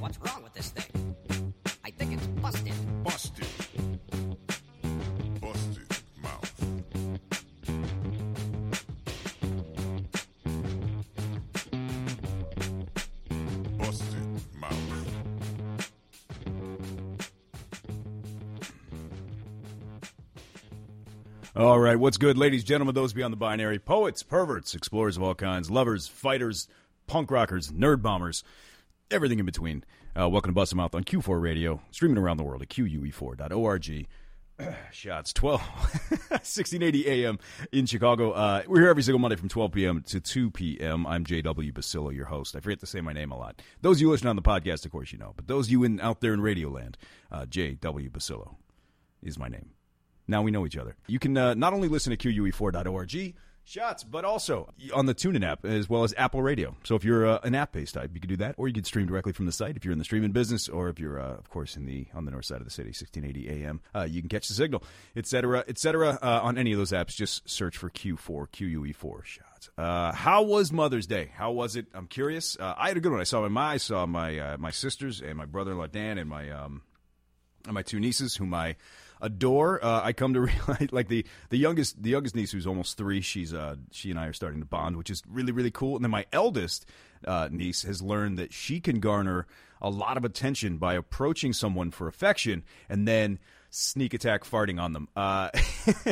What's wrong with this thing? I think it's busted. Busted. Busted mouth. Busted mouth. All right, what's good, ladies, and gentlemen, those beyond the binary, poets, perverts, explorers of all kinds, lovers, fighters, punk rockers, nerd bombers, everything in between. Uh, welcome to Bust Mouth on Q4 Radio, streaming around the world at QUE4.org. Shots 12, 1680 AM in Chicago. Uh, we're here every single Monday from 12 p.m. to 2 p.m. I'm JW Basilo, your host. I forget to say my name a lot. Those of you listening on the podcast, of course, you know. But those of you in, out there in Radio Land, uh, JW Basilo is my name. Now we know each other. You can uh, not only listen to QUE4.org shots, but also on the TuneIn app as well as Apple Radio. So if you're uh, an app-based type, you can do that, or you can stream directly from the site if you're in the streaming business, or if you're, uh, of course, in the on the north side of the city, 1680 AM. Uh, you can catch the signal, etc., etc. Uh, on any of those apps. Just search for Q4 QUE4 shots. Uh, how was Mother's Day? How was it? I'm curious. Uh, I had a good one. I saw my I saw my my sisters and my brother-in-law Dan and my um and my two nieces, whom I adore. Uh, I come to realize, like the the youngest the youngest niece, who's almost three, she's uh she and I are starting to bond, which is really really cool. And then my eldest uh, niece has learned that she can garner a lot of attention by approaching someone for affection, and then sneak attack farting on them. Uh,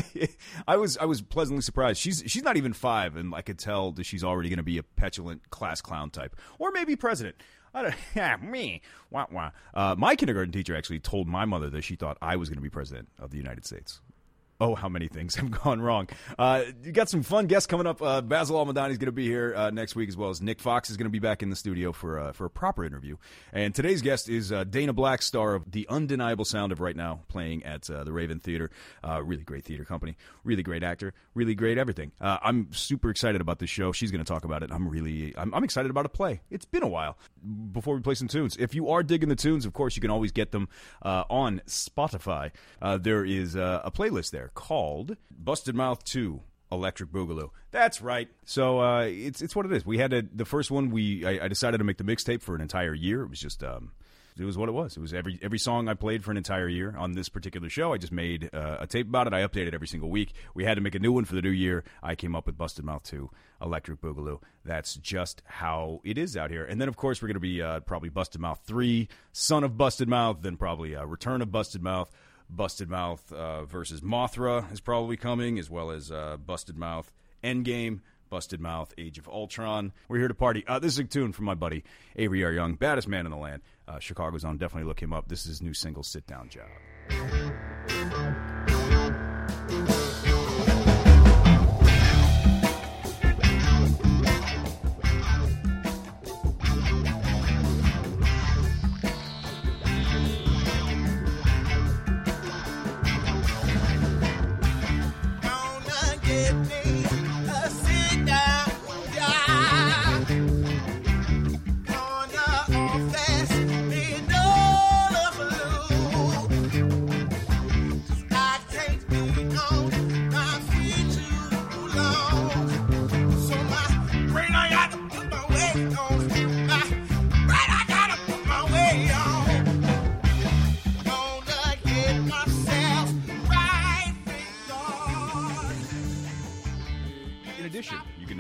I was I was pleasantly surprised. She's she's not even five, and I could tell that she's already going to be a petulant class clown type, or maybe president. I don't, yeah, me. Wah, wah. Uh, my kindergarten teacher actually told my mother that she thought I was going to be president of the United States. Oh, how many things have gone wrong. Uh, you got some fun guests coming up. Uh, Basil Almadani is going to be here uh, next week, as well as Nick Fox is going to be back in the studio for uh, for a proper interview. And today's guest is uh, Dana Black, star of The Undeniable Sound of Right Now, playing at uh, the Raven Theater. Really great theater company, really great actor, really great everything. I'm super excited about this show. She's going to talk about it. I'm really I'm, I'm excited about a play. It's been a while before we play some tunes. If you are digging the tunes, of course, you can always get them on Spotify. There is a playlist there called Busted Mouth 2 Electric Boogaloo. That's right. So uh, it's it's what it is. We had a, the first one. We I, I decided to make the mixtape for an entire year. It was just um, it was what it was. It was every every song I played for an entire year on this particular show. I just made uh, a tape about it. I updated every single week. We had to make a new one for the new year. I came up with Busted Mouth 2, Electric Boogaloo. That's just how it is out here. And then, of course, we're going to be uh, probably Busted Mouth 3, Son of Busted Mouth, then probably uh, Return of Busted Mouth. Busted Mouth uh, versus Mothra is probably coming, as well as uh, Busted Mouth Endgame. Busted Mouth, Age of Ultron. We're here to party. Uh, this is a tune from my buddy Avery R. Young, baddest man in the land. Uh, Chicago's on. Definitely look him up. This is his new single, Sit Down Job.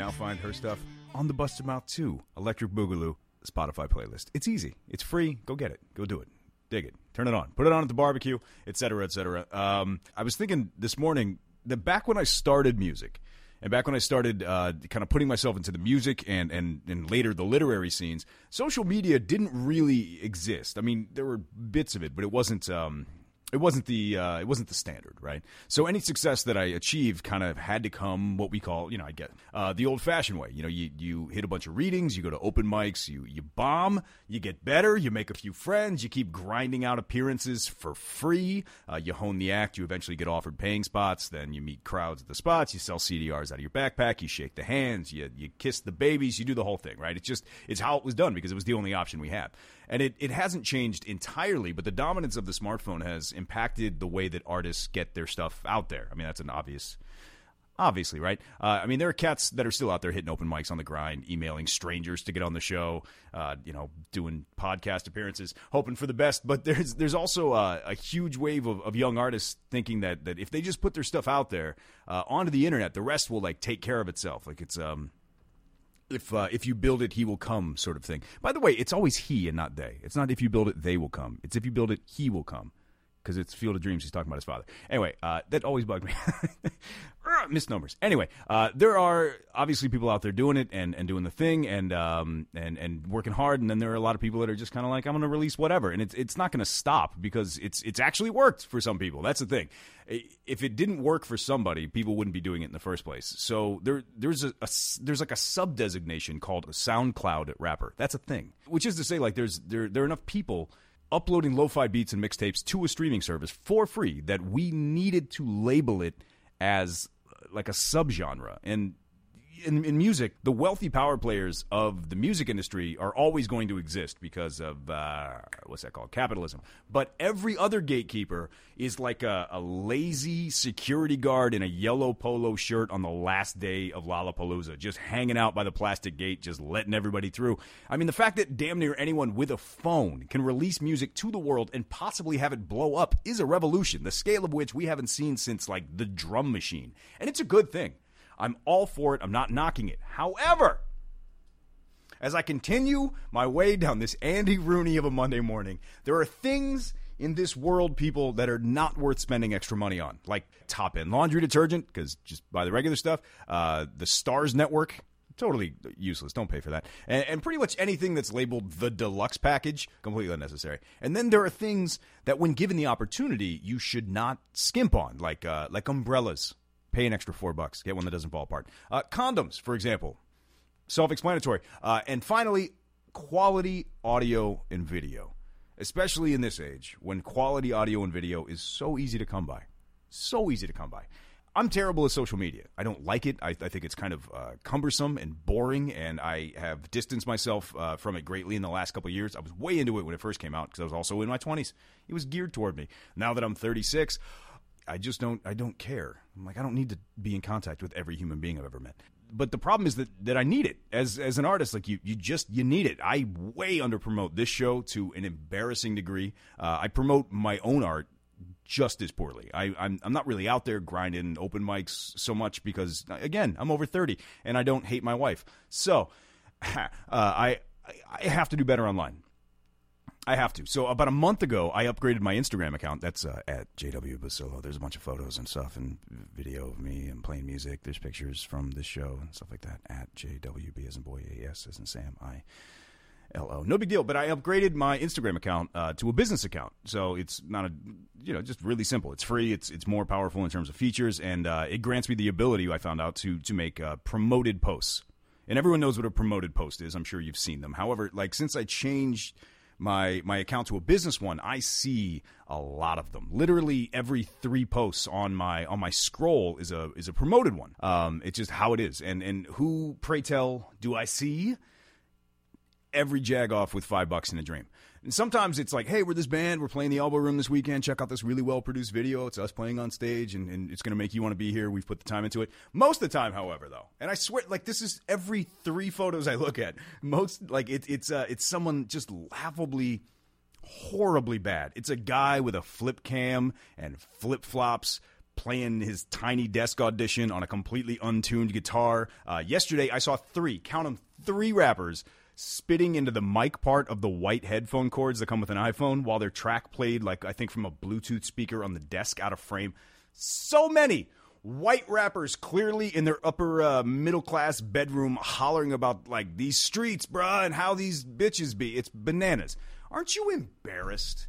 Now find her stuff on the Busted Mouth 2 Electric Boogaloo Spotify playlist. It's easy. It's free. Go get it. Go do it. Dig it. Turn it on. Put it on at the barbecue, etc., etc. Um, I was thinking this morning that back when I started music, and back when I started uh, kind of putting myself into the music and, and, and later the literary scenes, social media didn't really exist. I mean, there were bits of it, but it wasn't. Um, it wasn't the uh, it wasn't the standard, right? So any success that I achieved kind of had to come what we call, you know, I get uh, the old fashioned way. You know, you you hit a bunch of readings, you go to open mics, you you bomb, you get better, you make a few friends, you keep grinding out appearances for free, uh, you hone the act, you eventually get offered paying spots, then you meet crowds at the spots, you sell CDRs out of your backpack, you shake the hands, you you kiss the babies, you do the whole thing, right? It's just it's how it was done because it was the only option we had. And it, it hasn't changed entirely, but the dominance of the smartphone has impacted the way that artists get their stuff out there. I mean, that's an obvious Obviously, right? Uh, I mean, there are cats that are still out there hitting open mics on the grind, emailing strangers to get on the show, uh, you know, doing podcast appearances, hoping for the best. But there's there's also a huge wave of, of young artists thinking that that if they just put their stuff out there uh, onto the internet, the rest will like take care of itself. Like it's um, if uh, if you build it, he will come, sort of thing. By the way, it's always he and not they. It's not if you build it, they will come. It's if you build it, he will come. Because it's Field of Dreams. He's talking about his father. Anyway, uh, that always bugged me. Misnomers. Anyway, uh, there are obviously people out there doing it and, and doing the thing and um, and and working hard, and then there are a lot of people that are just kind of like, I'm going to release whatever, and it's it's not going to stop because it's it's actually worked for some people. That's the thing. If it didn't work for somebody, people wouldn't be doing it in the first place. So there there's a, a there's like a sub designation called a SoundCloud rapper. That's a thing, which is to say, like there's there there are enough people uploading lo-fi beats and mixtapes to a streaming service for free that we needed to label it as like a subgenre. And in, in music, the wealthy power players of the music industry are always going to exist because of uh, what's that called? Capitalism. But every other gatekeeper is like a, a lazy security guard in a yellow polo shirt on the last day of Lollapalooza, just hanging out by the plastic gate, just letting everybody through. I mean, the fact that damn near anyone with a phone can release music to the world and possibly have it blow up is a revolution, the scale of which we haven't seen since like the drum machine. And it's a good thing. I'm all for it. I'm not knocking it. However, as I continue my way down this Andy Rooney of a Monday morning, there are things in this world, people, that are not worth spending extra money on, like top end laundry detergent, because just buy the regular stuff, uh, the Starz Network. Totally useless. Don't pay for that. And, and pretty much anything that's labeled the deluxe package, completely unnecessary. And then there are things that, when given the opportunity, you should not skimp on, like uh, like umbrellas. Pay an extra four bucks. Get one that doesn't fall apart. Uh, condoms, for example, self-explanatory. Uh, and finally, quality audio and video, especially in this age when quality audio and video is so easy to come by, so easy to come by. I'm terrible at social media. I don't like it. I, I think it's kind of uh, cumbersome and boring, and I have distanced myself uh, from it greatly in the last couple years. I was way into it when it first came out because I was also in my 20s. It was geared toward me. Now that I'm 36, I just don't I don't care. I'm like I don't need to be in contact with every human being I've ever met. But the problem is that that I need it as as an artist. Like you, you just you need it. I way under promote this show to an embarrassing degree. Uh, I promote my own art just as poorly. I, I'm I'm not really out there grinding open mics so much because again I'm over thirty and I don't hate my wife. So uh, I I have to do better online. I have to. So about a month ago, I upgraded my Instagram account. That's uh, at JW Basilo. There's a bunch of photos and stuff and video of me and playing music. There's pictures from this show and stuff like that. At JWB as in boy, AS as in Sam, I. No big deal, but I upgraded my Instagram account uh, to a business account, so it's not a you know just really simple. It's free. It's it's more powerful in terms of features, and uh, it grants me the ability I found out to to make uh, promoted posts. And everyone knows what a promoted post is. I'm sure you've seen them. However, like since I changed my my account to a business one, I see a lot of them. Literally every three posts on my on my scroll is a is a promoted one. Um, it's just how it is. And and who pray tell do I see? Every jag off with five bucks in a dream. And sometimes it's like, hey, we're this band, we're playing the Elbow Room this weekend. Check out this really well produced video. It's us playing on stage, and, and it's going to make you want to be here. We've put the time into it. Most of the time, however, though, and I swear, like this is every three photos I look at. Most like it, it's uh, it's someone just laughably, horribly bad. It's a guy with a flip cam and flip flops playing his tiny desk audition on a completely untuned guitar. Uh, yesterday, I saw three, count them, three rappers spitting into the mic part of the white headphone cords that come with an iPhone while their track played, like I think from a Bluetooth speaker on the desk out of frame. So many white rappers clearly in their upper uh, middle class bedroom hollering about like these streets, bruh, and how these bitches be. It's bananas. Aren't you embarrassed?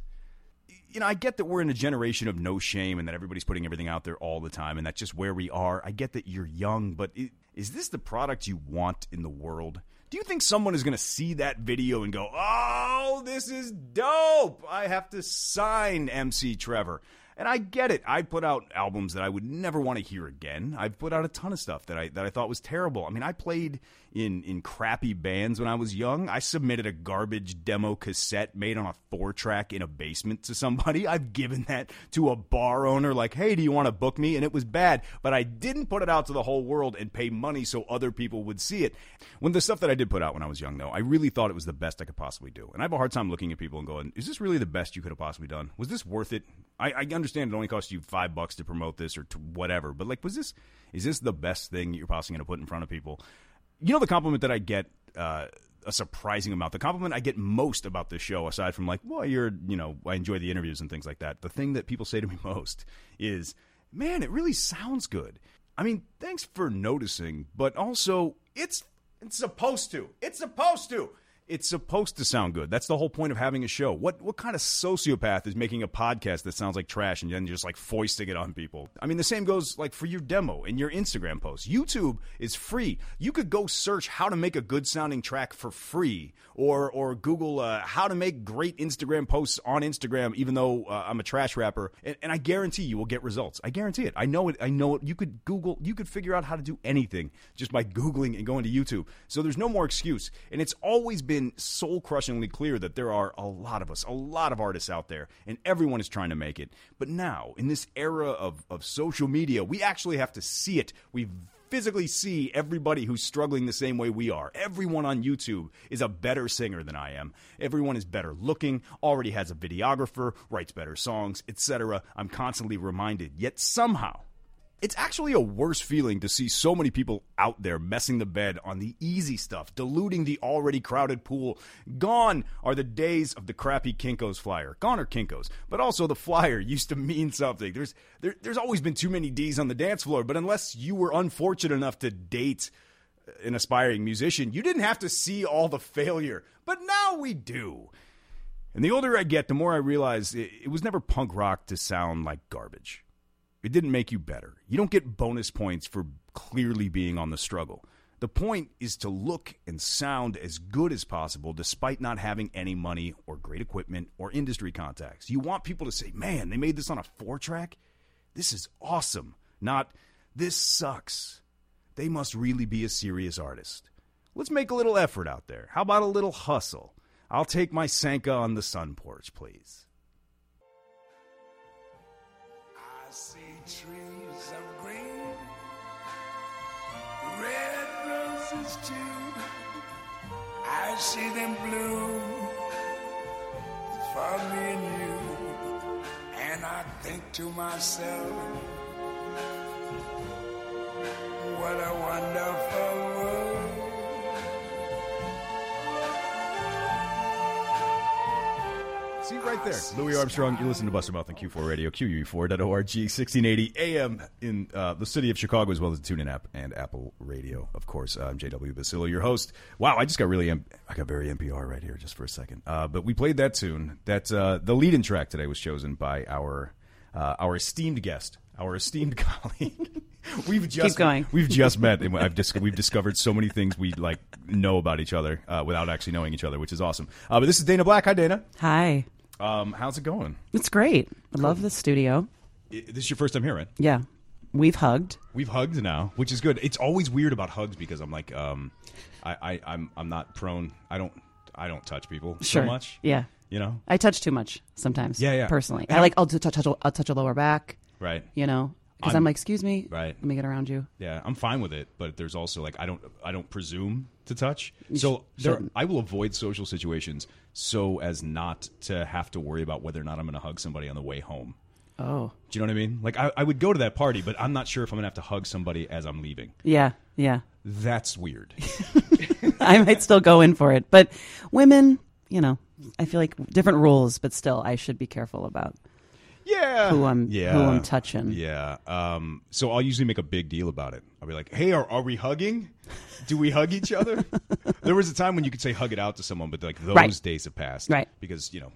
you know, I get that we're in a generation of no shame and that everybody's putting everything out there all the time and that's just where we are. I get that you're young, but is this the product you want in the world? Do you think someone is going to see that video and go, oh, this is dope? I have to sign MC Trevor. And I get it. I put out albums that I would never want to hear again. I've put out a ton of stuff that I that I thought was terrible. I mean, I played in in crappy bands when I was young. I submitted a garbage demo cassette made on a four track in a basement to somebody. I've given that to a bar owner, like, hey, do you want to book me? And it was bad, but I didn't put it out to the whole world and pay money so other people would see it. When the stuff that I did put out when I was young, though, I really thought it was the best I could possibly do. And I have a hard time looking at people and going, is this really the best you could have possibly done? Was this worth it? I, I understand it only cost you five bucks to promote this or whatever, but like, was this is this the best thing you're possibly going to put in front of people? You know, the compliment that I get. Uh, a surprising amount. The compliment I get most about this show, aside from like, well, you're, you know, I enjoy the interviews and things like that. The thing that people say to me most is, man, it really sounds good. I mean, thanks for noticing, but also it's it's supposed to. It's supposed to. It's supposed to sound good. That's the whole point of having a show. What what kind of sociopath is making a podcast that sounds like trash and then just like foisting it on people? I mean, the same goes like for your demo and your Instagram post. YouTube is free. You could go search how to make a good sounding track for free, or or Google uh, how to make great Instagram posts on Instagram. Even though uh, I'm a trash rapper, and, and I guarantee you will get results. I guarantee it. I know it. I know it. You could Google. You could figure out how to do anything just by googling and going to YouTube. So there's no more excuse. And it's always been soul crushingly clear that there are a lot of us, a lot of artists out there, and everyone is trying to make it. But now, in this era of, of social media, we actually have to see it. We physically see everybody who's struggling the same way we are. Everyone on YouTube is a better singer than I am. Everyone is better looking, already has a videographer, writes better songs, etc. I'm constantly reminded. Yet somehow, it's actually a worse feeling to see so many people out there messing the bed on the easy stuff, diluting the already crowded pool. Gone are the days of the crappy Kinko's flyer. Gone are Kinko's, but also the flyer used to mean something. There's there, there's always been too many D's on the dance floor, but unless you were unfortunate enough to date uh, an aspiring musician, you didn't have to see all the failure. But now we do. And the older I get, the more I realize it, it was never punk rock to sound like garbage. It didn't make you better. You don't get bonus points for clearly being on the struggle. The point is to look and sound as good as possible despite not having any money or great equipment or industry contacts. You want people to say, man, they made this on a four track? This is awesome. Not, this sucks. They must really be a serious artist. Let's make a little effort out there. How about a little hustle? I'll take my Sanka on the sun porch, please. Trees of green, red roses too. I see them bloom for me and you. And I think to myself, what a wonderful See right there, Louis Armstrong. You listen to Busted Mouth on Q4 Radio, QU4.org, 1680 AM in uh, the city of Chicago, as well as the TuneIn app and Apple Radio. Of course, I'm JW Basilo, your host. Wow, I just got really, M- I got very NPR right here, just for a second. Uh, but we played that tune. That uh, the lead-in track today was chosen by our uh, our esteemed guest, our esteemed colleague. We've just Keep going. We've just met, and I've dis- we've discovered so many things we like know about each other uh, without actually knowing each other, which is awesome. Uh, but this is Dana Black. Hi, Dana. Hi. Um, how's it going? It's great. I love the studio. I- This is your first time here, right? Yeah. We've hugged. We've hugged now, which is good. It's always weird about hugs because I'm like, um, I, I, I'm, I'm not prone. I don't, I don't touch people Sure. so much. Yeah. You know, I touch too much sometimes. Yeah, yeah. Personally. I like, I'll touch, I'll touch a lower back, right? you know, because I'm- I'm, like, excuse me. Right. Let me get around you. Yeah, I'm fine with it, but there's also like I don't, I don't presume to touch. So sh- there. I will avoid social situations so as not to have to worry about whether or not I'm going to hug somebody on the way home. Oh. Do you know what I mean? Like I, I would go to that party, but I'm not sure if I'm going to have to hug somebody as I'm leaving. Yeah. Yeah. That's weird. I might still go in for it. But women, you know, I feel like different rules, but still, I should be careful about Yeah. who I'm, yeah. who I'm touching. Yeah. Um, so I'll usually make a big deal about it. I'll be like, hey, are, are we hugging? Do we hug each other? there was a time when you could say hug it out to someone, but like those Right. days have passed. Right. Because, you know,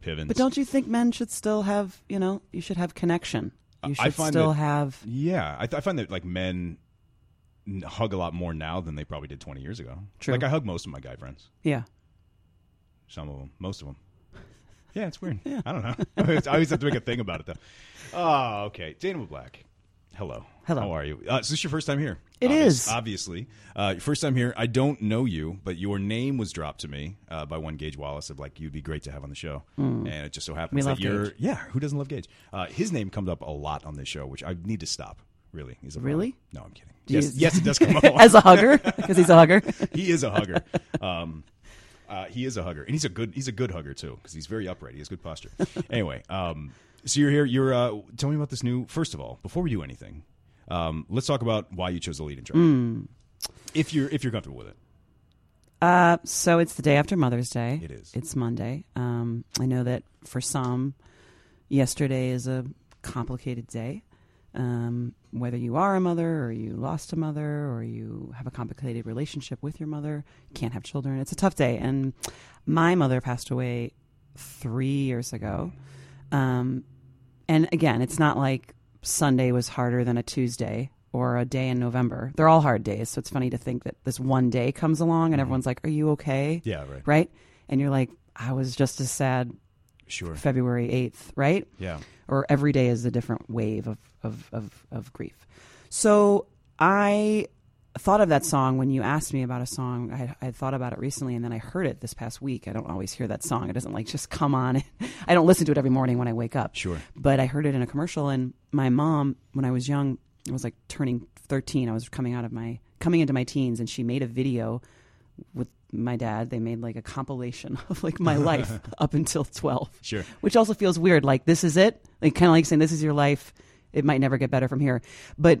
Pivens. But don't you think men should still have, you know, you should have connection? You I should find still that- have. Yeah. I, th- I find that like men hug a lot more now than they probably did 20 years ago. True. Like I hug most of my guy friends. Yeah. Some of them. Most of them. Yeah, it's weird. Yeah. I don't know. I always have to make a thing about it, though. Oh, okay. Dana Black. Hello. Hello. How are you? Uh, is this your first time here? It is. Obviously. Uh, first time here. I don't know you, but your name was dropped to me uh, by one Gage Wallace of like, you'd be great to have on the show. And it just so happens. We that love you're. Gage. Yeah, who doesn't love Gage? Uh, his name comes up a lot on this show, which I need to stop. Really? He's a Really? No, I'm kidding. Yes, yes, it does come up. a lot. As a hugger, because he's a hugger. he is a hugger. Um, uh, he is a hugger, and he's a good he's a good hugger too because he's very upright. He has good posture. anyway, um, so you're here. You're uh, tell me about this new. First of all, before we do anything, um, let's talk about why you chose the lead in track. Hmm. If you're if you're comfortable with it, Uh, so it's the day after Mother's Day. It is. It's Monday. Um, I know that for some, yesterday is a complicated day. Um, whether you are a mother or you lost a mother or you have a complicated relationship with your mother, can't have children. It's a tough day. And my mother passed away three years ago. Um, and again, it's not like Sunday was harder than a Tuesday or a day in November. They're all hard days. So it's funny to think that this one day comes along and everyone's like, Are you okay? yeah, right, Right? And you're like, I was just as sad sure, February 8th, right? yeah, or every day is a different wave of, of, of, of grief. So I thought of that song when you asked me about a song. I, I thought about it recently, and then I heard it this past week. I don't always hear that song. It doesn't like just come on. I don't listen to it every morning when I wake up. Sure. But I heard it in a commercial, and my mom, when I was young, I was like turning 13. I was coming out of my coming into my teens, and she made a video with my dad. They made like a compilation of like my life up until 12 sure. which also feels weird. Like this is it, like kind of like saying this is your life. It might never get better from here, but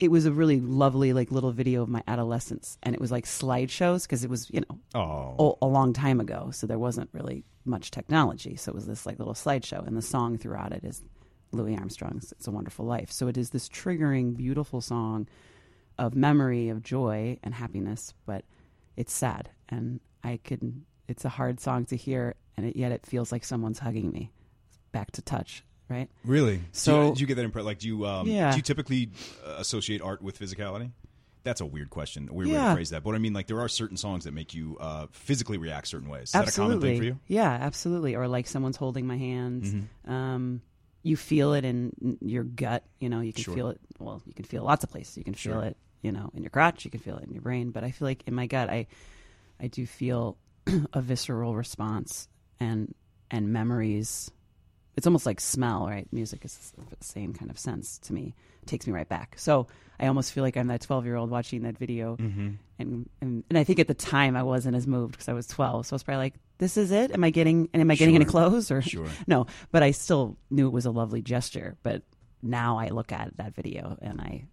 it was a really lovely like little video of my adolescence, and it was like slideshows because it was you know Oh, a, a long time ago, so there wasn't really much technology. So it was this like little slideshow, and the song throughout it is Louis Armstrong's "It's a Wonderful Life." So it is this triggering, beautiful song of memory, of joy and happiness, but it's sad, and I can. It's a hard song to hear, and it, yet it feels like someone's hugging me, back to touch, right? really? So- So, did you get that impression? Like, do you um, Yeah. do you typically uh, associate art with physicality? That's a weird question, a weird way to phrase that. But I mean, like, there are certain songs that make you uh, physically react certain ways. Is that a absolutely. common thing for you? Yeah, absolutely. Or like someone's holding my hands. Mm-hmm. Um, you feel it in your gut. You know, you can Sure. feel it. Well, you can feel lots of places. You can feel Sure. it, you know, in your crotch. You can feel it in your brain. But I feel like in my gut, I, I do feel a visceral response and and memories. It's almost like smell, right? Music is the same kind of sense to me. It takes me right back. So I almost feel like I'm that 12 year old watching that video, Mm-hmm. and, and and I think at the time I wasn't as moved because I was 12. So I was probably like, "This is it? Am I getting? And am I getting any clothes or Sure. no?" But I still knew it was a lovely gesture. But now I look at that video and I,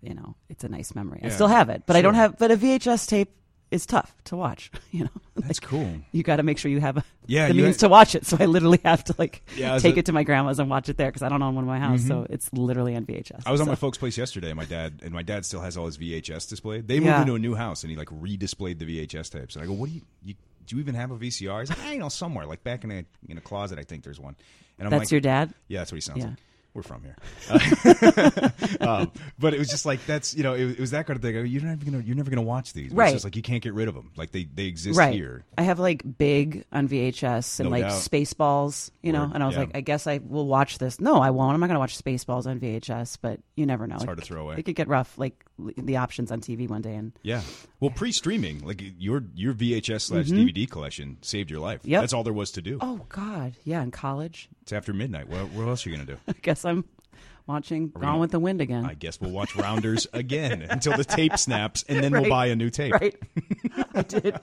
you know, it's a nice memory. I still have it, but I don't have. But a VHS tape is tough to watch. You know, That's cool. you got to make sure you have a, Yeah, the means ha- to watch it. So I literally have to like Yeah, take a- it to my grandma's and watch it there because I don't own one in my house. So it's literally on VHS. Mm-hmm. I was on my folks' place yesterday, and my dad and my dad still has all his VHS displayed. They moved Yeah. into a new house, and he like redisplayed the VHS tapes. And I go, "What do you, you do? You even have a VCR?" He's like, "I know somewhere, like back in a in a closet. I think there's one." And I'm That's like, your dad. Yeah, that's what he sounds Yeah. like. We're from here, um, but it was just like that's you know it, it was that kind of thing. I go, You're never gonna you're never gonna watch these. Right. It's just like you can't get rid of them. Like they they exist right. here. I have like big on VHS and No like doubt. Spaceballs, you know, Word, and I was yeah. like, I guess I will watch this. No, I won't. I'm not going to watch Spaceballs on VHS, but you never know. It's hard It- to throw away. It could get rough, like the options on TV one day. And Yeah. Well, pre-streaming, like your your VHS slash DVD collection saved your life. Mm-hmm. Yep. That's all there was to do. oh God, yeah, in college, It's after midnight. What, what else are you gonna do? I guess I'm watching Gone gonna- with the Wind again. I guess we'll watch Rounders again until the tape snaps, and then we'll buy a new tape. right? I did.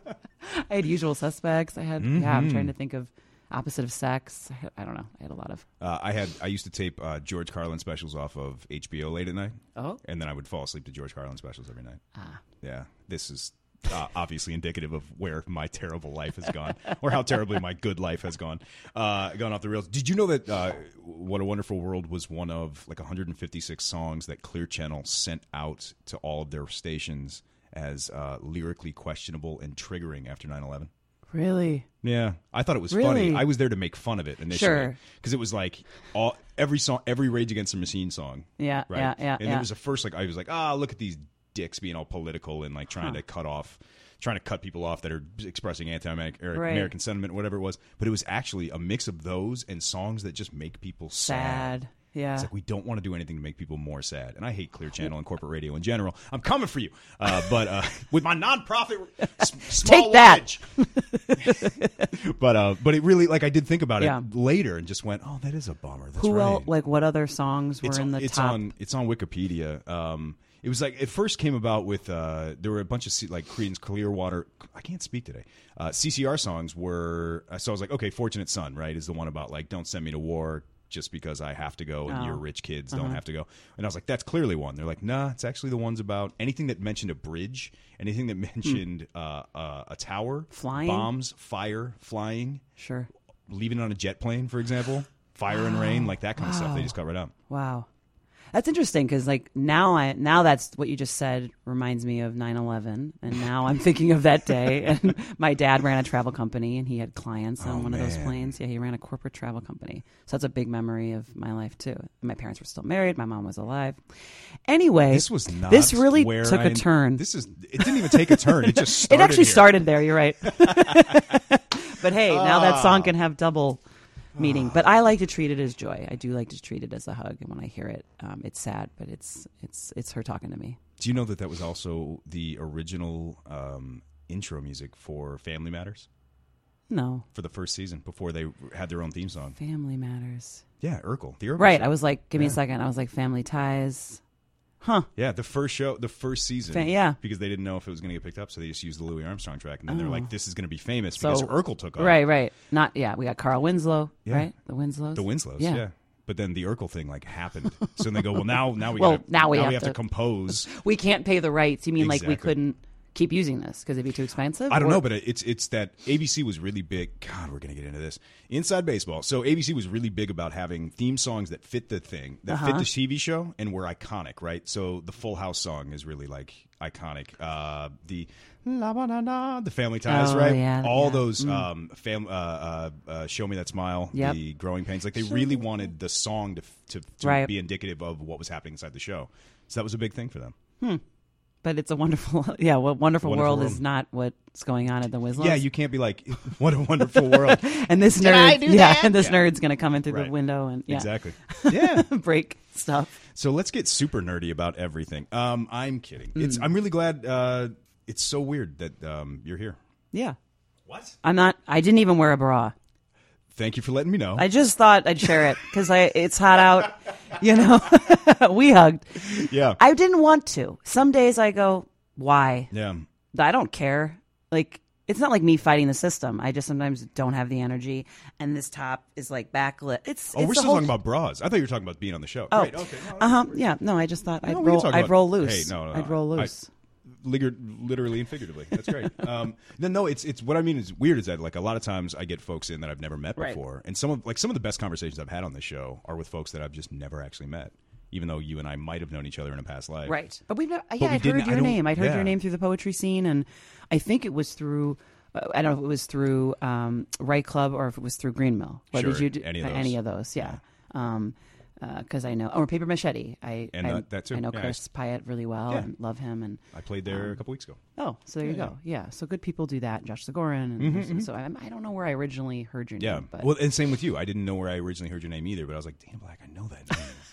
I had Usual Suspects. I had yeah. Mm-hmm. I'm trying to think of opposite of sex. I, don't know. I had a lot of. Uh, I had I used to tape uh, George Carlin specials off of HBO late at night, Oh, and then I would fall asleep to George Carlin specials every night. ah, Yeah, this is uh, obviously indicative of where my terrible life has gone, or how terribly my good life has gone, uh, gone off the rails. Did you know that uh, "What a Wonderful World" was one of like 156 songs that Clear Channel sent out to all of their stations as uh, lyrically questionable and triggering after 9/11? Really? Yeah, I thought it was Really? funny. I was there to make fun of it initially Sure. because it was like all every song, every Rage Against the Machine song. Yeah, right. yeah, yeah, And yeah. it was the first like I was like, ah, look at these dicks being all political and like trying to cut off, trying to cut people off that are expressing anti-American Right. American sentiment, whatever it was. But it was actually a mix of those and songs that just make people sad. Sad. Yeah. It's like we don't want to do anything to make people more sad. And I hate Clear Channel and corporate radio in general. I'm coming for you. Uh, but uh, with my nonprofit s- small Take that. but uh, but it really like I did think about Yeah. it later and just went, oh, that is a bummer. That's Who right. else? Like, what other songs were it's in the it's top? on it's on Wikipedia. Um, it was like it first came about with uh, there were a bunch of C- like Creedence Clearwater. I can't speak today. Uh, CCR songs were so I was like, okay, Fortunate Son, right, is the one about like don't send me to war just because I have to go and Oh. your rich kids Uh-huh. don't have to go. And I was like, that's clearly one. They're like, nah, it's actually the ones about anything that mentioned a bridge, anything that mentioned uh, uh, a tower. Flying? bombs, fire, flying, Sure. leaving on a jet plane, for example, fire and rain, like that kind of stuff. They just cut right out. Wow. That's interesting because like now I now that's what you just said reminds me of 9/11 and now I'm thinking of that day and my dad ran a travel company and he had clients on Oh, one of those planes. Yeah, he ran a corporate travel company. So that's a big memory of my life too. My parents were still married, my mom was alive. Anyway, This was not. This really took I- a turn. This is. It didn't even take a turn. It just. Started. It actually here. started there, you're right. but hey, now that Ah. song can have double meaning. But I like to treat it as joy. I do like to treat it as a hug. And when I hear it, um, it's sad, but it's it's it's her talking to me. Do you know that that was also the original um, intro music for Family Matters No, for the first season before they had their own theme song? Family Matters. Yeah, Urkel. The Urkel. Right. show. I was like, give me a second. I was like, Family Ties. Huh. Yeah, the first show, the first season. Fa- yeah. because they didn't know if it was going to get picked up, so they just used the Louis Armstrong track, and then they're Oh. like, "This is going to be famous So- because Urkel took off." Right, right. Not, yeah, we got Carl Winslow, Yeah. right? The Winslows. The Winslows. Yeah. But then the Urkel thing like happened, so then they go, "Well, now, now we, Well, gotta, now we have have to to- compose." We can't pay the rights. You mean like we Exactly. couldn't keep using this because it'd be too expensive? I don't Or- know, but it's it's that ABC was really big. God, we're gonna get into this inside baseball. So ABC was really big about having theme songs that fit the thing, that Uh-huh. fit the TV show, and were iconic, right? So the Full House song is really like iconic. Uh, the la ba the Family Ties, Oh, right? yeah, All yeah. those um, fam- uh, uh, uh, Show Me That Smile, Yep. the Growing Pains. Like they really wanted the song to to, to Right. be indicative of what was happening inside the show. So that was a big thing for them. But it's a wonderful, yeah, what wonderful, Wonderful world, is not what's going on at the Winslows. Yeah, you can't be like, "What a wonderful world." and this Did I nerd, do yeah, that? and this Yeah. nerd's gonna come in through the window and yeah, Exactly. Yeah. break stuff. So let's get super nerdy about everything. Um, I'm kidding. Mm. It's. I'm really glad. Uh, it's so weird that um, you're here. Yeah, What? I'm not. I didn't even wear a bra. Thank you for letting me know. I just thought I'd share it because I it's hot out. You know, we hugged. yeah. I didn't want to. Some days I go, why? yeah. I don't care. Like it's not like me fighting the system. I just sometimes don't have the energy, and this top is like backlit. It's Oh, it's we're still whole- talking about bras. I thought you were talking about being on the show. Oh, Great. Okay. No, uh huh. Yeah, no, I just thought No, I'd roll. I'd about- roll loose. Hey, no, no, I'd roll loose. Literally and figuratively. That's great. um, no, no, it's it's what I mean is weird is that like a lot of times I get folks in that I've never met Right. before, and some of like some of the best conversations I've had on this show are with folks that I've just never actually met, even though you and I might have known each other in a past life. Right. But we've never, yeah, we I'd heard your name. I'd heard yeah. your name through the poetry scene, and I think it was through. Uh, I don't know if it was through um, Write Club or if it was through Green Mill. What Sure, did you do? any of those. Any of those, yeah. Um, because I know, or Paper Machete. I And, I, uh, that too. I know Yeah, Chris s- Piatt really well Yeah. and love him. And I played there a couple weeks ago. oh, so there you go. Yeah, so good people do that. Josh Zagorin, and so I, I don't know where I originally heard your Mm-hmm, Yeah. name, but Well, and same with you. I didn't know where I originally heard your name either, but I was like, damn, Black, I know that name.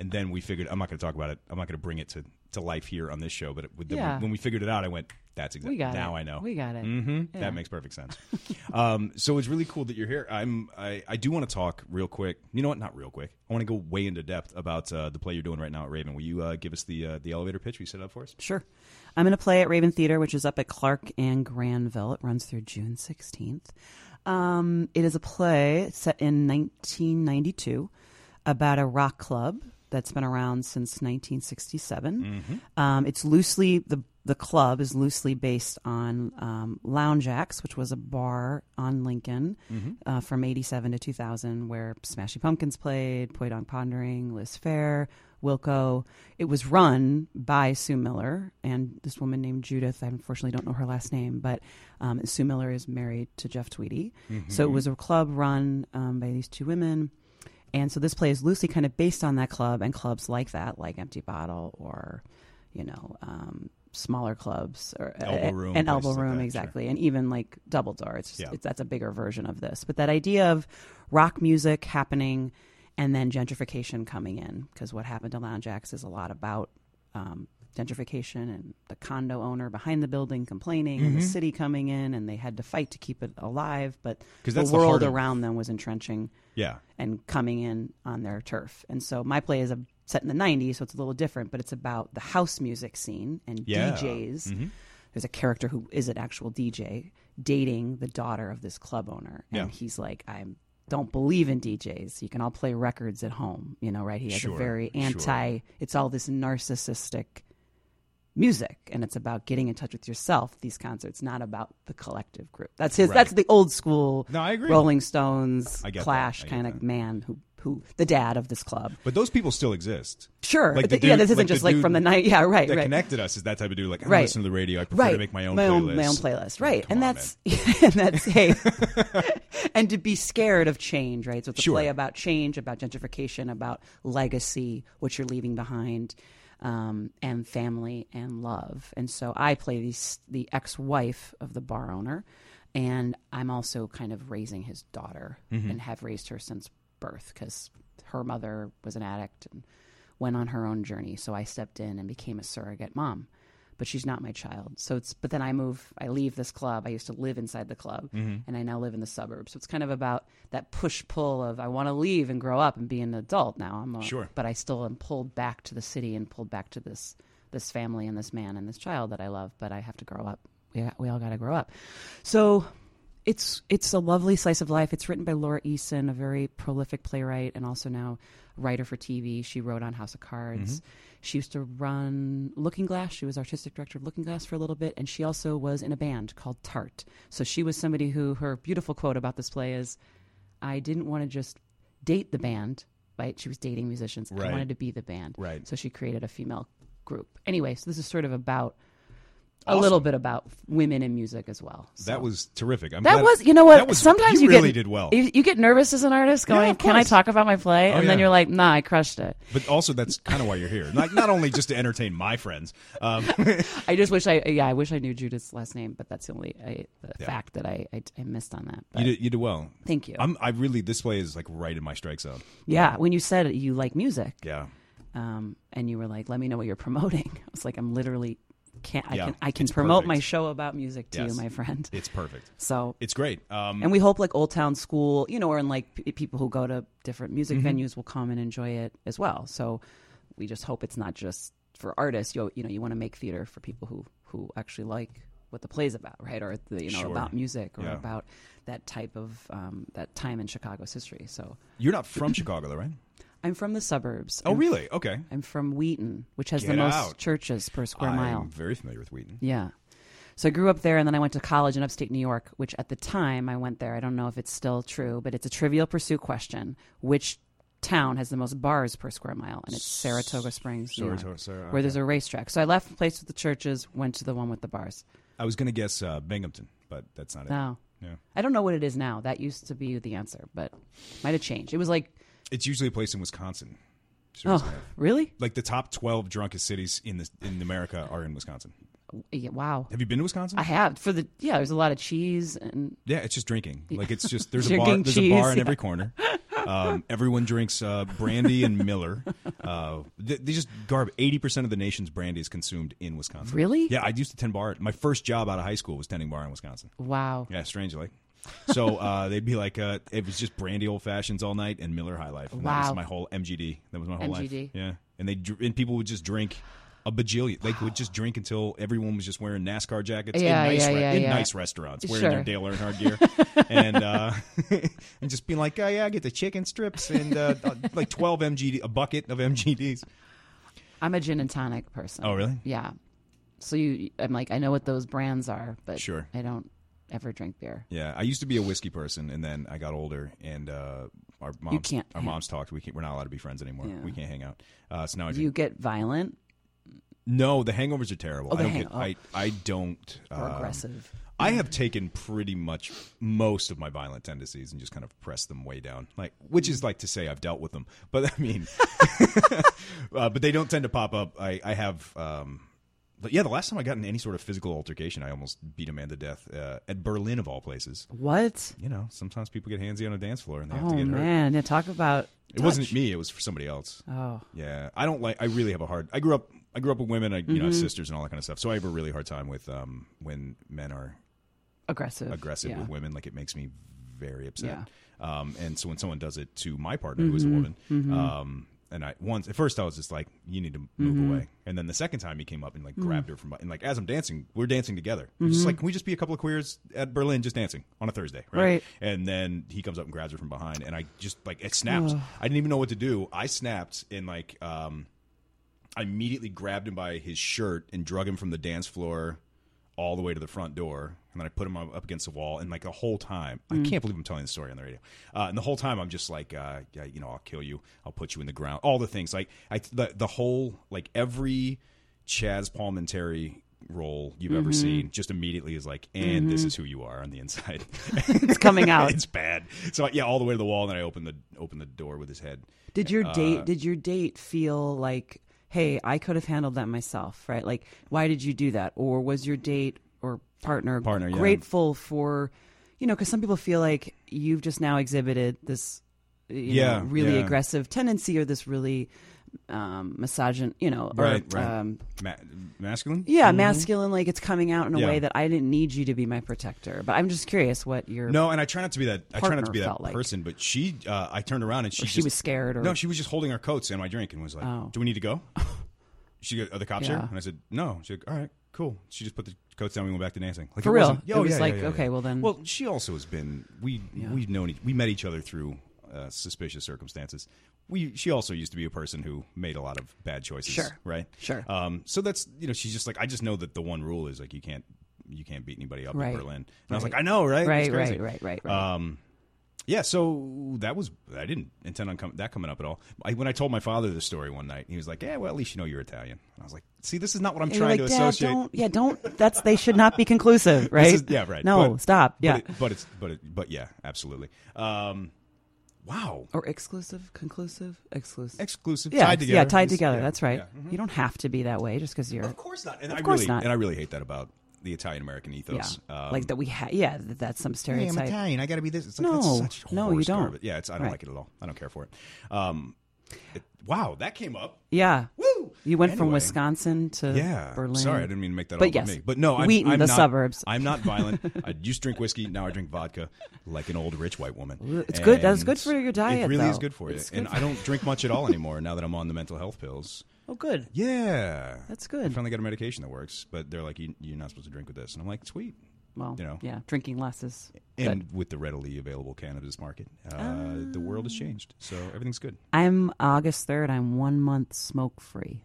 and then we figured, I'm not going to talk about it. I'm not going to bring it to, to life here on this show. But with the, Yeah. when we figured it out, I went, that's exactly we got now it. I know. We got it. hmm Yeah. That makes perfect sense. um, so it's really cool that you're here. I'm I, I do want to talk real quick. You know what? Not real quick. I want to go way into depth about uh, the play you're doing right now at Raven. Will you uh, give us the uh, the elevator pitch? Will you set it up for us? Sure. I'm going to play at Raven Theater, which is up at Clark and Granville. It runs through June 16th. Um, it is a play set in 1992 about a rock club that's been around since 1967. Um, it's loosely the the club is loosely based on um, Lounge Ax, which was a bar on Lincoln uh, from '87 to 2000, where Smashing Pumpkins played, Poi Dog Pondering, Liz Phair, Wilco. It was run by Sue Miller and this woman named Judith. I unfortunately don't know her last name, but um, Sue Miller is married to Jeff Tweedy. So it was a club run um, by these two women. And so this play is loosely kind of based on that club and clubs like that, like Empty Bottle or, you know, um, smaller clubs or Elbow Room, and places elbow like room sure. exactly, and even like Double Door. It's, just, Yeah. it's that's a bigger version of this. But that idea of rock music happening and then gentrification coming in because what happened to Lounge Ax is a lot about um, gentrification and the condo owner behind the building complaining and the mm-hmm. city coming in and they had to fight to keep it alive but the that's the world heart of- around them was entrenching Yeah. and coming in on their turf and so my play is a, set in the 90s so it's a little different but it's about the house music scene and Yeah. djs mm-hmm. there's a character who is an actual dj dating the daughter of this club owner and Yeah. he's like i'm don't believe in DJs. You can all play records at home, you know, right? He has Sure, a very sure. anti. It's all this narcissistic music, and it's about getting in touch with yourself. These concerts, not about the collective group. That's his. Right. That's the old school. No, I agree. Rolling Stones. Clash kind of man who who the dad of this club. But those people still exist. Sure, Like the th- yeah, this isn't like just like from the night. Yeah, right, That right. connected us is that type of dude. Like I Right. listen to the radio. I prefer right. to make my own my playlist. own my own playlist, right? Come and on, that's and that's hey, and to be scared of change, right? So it's a Sure. play about change, about gentrification, about legacy, what you're leaving behind, um, and family and love. And so I play the the ex-wife of the bar owner, and I'm also kind of raising his daughter Mm-hmm. and have raised her since birth because her mother was an addict and went on her own journey. So I stepped in and became a surrogate mom. But she's not my child. So it's but then I move I leave this club. I used to live inside the club Mm-hmm. and I now live in the suburbs. So it's kind of about that push pull of I want to leave and grow up and be an adult now. I'm a, Sure. but I still am pulled back to the city and pulled back to this this family and this man and this child that I love, but I have to grow up. We we all got to grow up. So it's it's a lovely slice of life. It's written by Laura Eason, a very prolific playwright and also now writer for TV. She wrote on House of Cards. Mm-hmm. She used to run Looking Glass. She was artistic director of Looking Glass for a little bit, and she also was in a band called Tart. So she was somebody who her beautiful quote about this play is, "I didn't want to just date the band." Right? She was dating musicians. Right. I wanted to be the band. Right. So she created a female group. Anyway, so this is sort of about a little bit about women in music as well. So. That was terrific. I'm That was, you know what? was- Sometimes you, really get, did well. You, you get nervous as an artist, going, of "Can I talk about my play?" Oh, and then you're like, "Nah, I crushed it." But also, that's kind of why you're here. Like, not only just to entertain my friends. Um, I just wish I, yeah, I wish I knew Judith's last name, but that's the only I, the Yeah. fact that I, I, I missed on that. But you did, you did well. Thank you. I'm, I really, this play is like right in my strike zone. yeah, when you said you like music, Yeah. um, and you were like, "Let me know what you're promoting," I was like, "I'm literally can't I Yeah, can I can promote perfect. my show about music to Yes. you, my friend." It's perfect. So It's great. Um, and we hope like Old Town School, you know, or in like p- people who go to different music Mm-hmm. venues will come and enjoy it as well. So we just hope it's not just for artists. You you know, you want to make theater for people who who actually like what the play's about, right? Or the, you know Sure. about music or Yeah. about that type of um, that time in Chicago's history. So you're not from Chicago, though, right? I'm from the suburbs. Oh, I'm- really? Okay. I'm from Wheaton, which has the most out. churches per square mile. I'm very familiar with Wheaton. Yeah. So I grew up there, and then I went to college in upstate New York, which at the time I went there. I don't know if it's still true, but it's a trivial pursuit question. Which town has the most bars per square mile? And it's Saratoga Springs, New York, Saratoga- Sar- where there's a racetrack. So I left the place with the churches, went to the one with the bars. I was going to guess uh, Binghamton, but that's not it. No. Yeah. I don't know what it is now. That used to be the answer, but might have changed. It was like, It's usually a place in Wisconsin. Seriously. oh, really? Like the top 12 drunkest cities in the in America are in Wisconsin. Yeah, wow. Have you been to Wisconsin? I have for the yeah. There's a lot of cheese and Yeah, it's just drinking. Like it's just there's a bar there's cheese, a bar in yeah. every corner. Um, everyone drinks uh, brandy and Miller. Uh, they, they just garb eighty percent of the nation's brandy is consumed in Wisconsin. Really? Yeah, I used to tend bar. My first job out of high school was tending bar in Wisconsin. wow. Yeah, strangely. So uh, they'd be like, uh, it was just brandy old fashions all night and Miller High Life. And That Wow. was my whole MGD. That was my whole life. MGD. Yeah, and they dr- and people would just drink. A bajillion. They would just drink until everyone was just wearing NASCAR jackets Yeah, in, nice, yeah, yeah, in yeah. nice restaurants, wearing Sure. their Dale Earnhardt gear, and uh, and just being like, oh yeah, I get the chicken strips and uh, like twelve MGD, a bucket of MGDs. I'm a gin and tonic person. Oh, really? Yeah. So you, I'm like, I know what those brands are, but Sure. I don't ever drink beer. Yeah, I used to be a whiskey person, and then I got older, and uh, our moms, our hang- moms talked. We can't, we're not allowed to be friends anymore. Yeah. We can't hang out. Uh, so now I drink. you get violent no, the hangovers are terrible. Oh, I don't hang- get. oh. I I don't. um, aggressive? I have taken pretty much most of my violent tendencies and just kind of pressed them way down, like which is like to say I've dealt with them. But I mean, uh, but they don't tend to pop up. I I have um, but yeah, the last time I got in any sort of physical altercation, I almost beat a man to death uh, at Berlin of all places. What? You know, sometimes people get handsy on a dance floor and they have Oh to get hurt. man, yeah. Talk about. It wasn't me; it was for somebody else. Oh, Yeah, I don't like. I really have a hard. I grew up. I grew up with women. I, you know, Mm-hmm. sisters and all that kind of stuff. So I have a really hard time with um, when men are aggressive. aggressive yeah. with women. Like it makes me very upset. Yeah. Um, and so when someone does it to my partner, who is Mm-hmm. a woman, um, and I once at first I was just like, "You need to move Mm-hmm. away." And then the second time he came up and like grabbed her from, and like as I'm dancing, we're dancing together. It's Mm-hmm. just like, can we just be a couple of queers at Berlin just dancing on a Thursday, right? Right. And then he comes up and grabs her from behind, and I just like it snaps. I didn't even know what to do. I snapped and like um, I immediately grabbed him by his shirt and drug him from the dance floor all the way to the front door. And then I put him up against the wall. And like the whole time, I can't believe I'm telling the story on the radio. Uh, and the whole time, I'm just like, uh, yeah, you know, I'll kill you. I'll put you in the ground. All the things. Like I, the, the whole, like every Chazz Palminteri role you've ever seen just immediately is like, and this is who you are on the inside. It's coming out. it's bad. So yeah, all the way to the wall. And then I open the open the door with his head. Did your Uh, date? Did your date feel like, hey, I could have handled that myself, right? Like, why did you do that? Or was your date or partner, Partner, yeah. grateful for, you know, because some people feel like you've just now exhibited this, you Yeah, know, really yeah. aggressive tendency or this really um, misogyn, you know, or, Right, right. Um, Ma- masculine. yeah, masculine. Like it's coming out in a Mm-hmm. Yeah. way that I didn't need you to be my protector. But I'm just curious what your No, and I try not to be that. I try not to be that felt like. person. But she, uh, I turned around and she, she just- was scared or- no, she was just holding our coats and my drink and was like, Oh. "Do we need to go?" She go, "Are the cops Yeah. here?" And I said, "No." She like, "All right, cool." She just put the coats down. We went back to dancing. Like For it real? wasn't- It oh, was yeah, like, yeah, yeah, okay, well then- Well, she also has been. We Yeah. we've known. each- We met each other through uh, suspicious circumstances. We she also used to be a person who made a lot of bad choices. Sure. Right. Sure. Um. So that's you know she's just like I just know that the one rule is like you can't you can't beat anybody up Right. in Berlin. And I was Right. like I know right right, right, right, right, right. Um, yeah, so that was I didn't intend on com- that coming up at all. I, when I told my father the story one night, he was like, "Yeah, well, at least you know you're Italian." And I was like, "See, this is not what I'm And you're trying like, to Dad, associate." don't, yeah, don't. That's they should not be conclusive, right? This is- yeah, right. No, But- stop. but Yeah, it- but it's but it, but yeah, absolutely. Um, wow, or exclusive, conclusive, exclusive. exclusive, yeah, tied together. yeah, tied together. yeah, That's right. yeah. Mhm. You don't have to be that way just because you're. Of course not. And Of I course really not. and I really hate that about the Italian American Yeah, ethos. Um, like that we have. Yeah, that's some Hey, I'm. Italian. I got to be this. It's like No, no, you don't. garbage. Yeah, it's, I don't Right. like it at all. I don't care for it. Um, it- wow, that came up. yeah, Woo! you went from Wisconsin to Yeah, Berlin. Sorry, I didn't mean to make that But all yes, me. But no, I'm, Wheaton, I'm the not, suburbs. I'm not violent. I used to drink whiskey. Now I drink vodka, like an old rich white woman. It's good. That's good for your diet, It really is good for you. It's and for- I don't drink much at all anymore now that I'm on the mental health pills. Oh, good. Yeah, That's I good. finally got a medication that works, but they're like, you, "You're not supposed to drink with this," and I'm like, "Sweet." Well, You know. yeah, drinking less is And good. with the readily available cannabis market, uh, the world has changed, so everything's good. I'm August third. I'm one month smoke free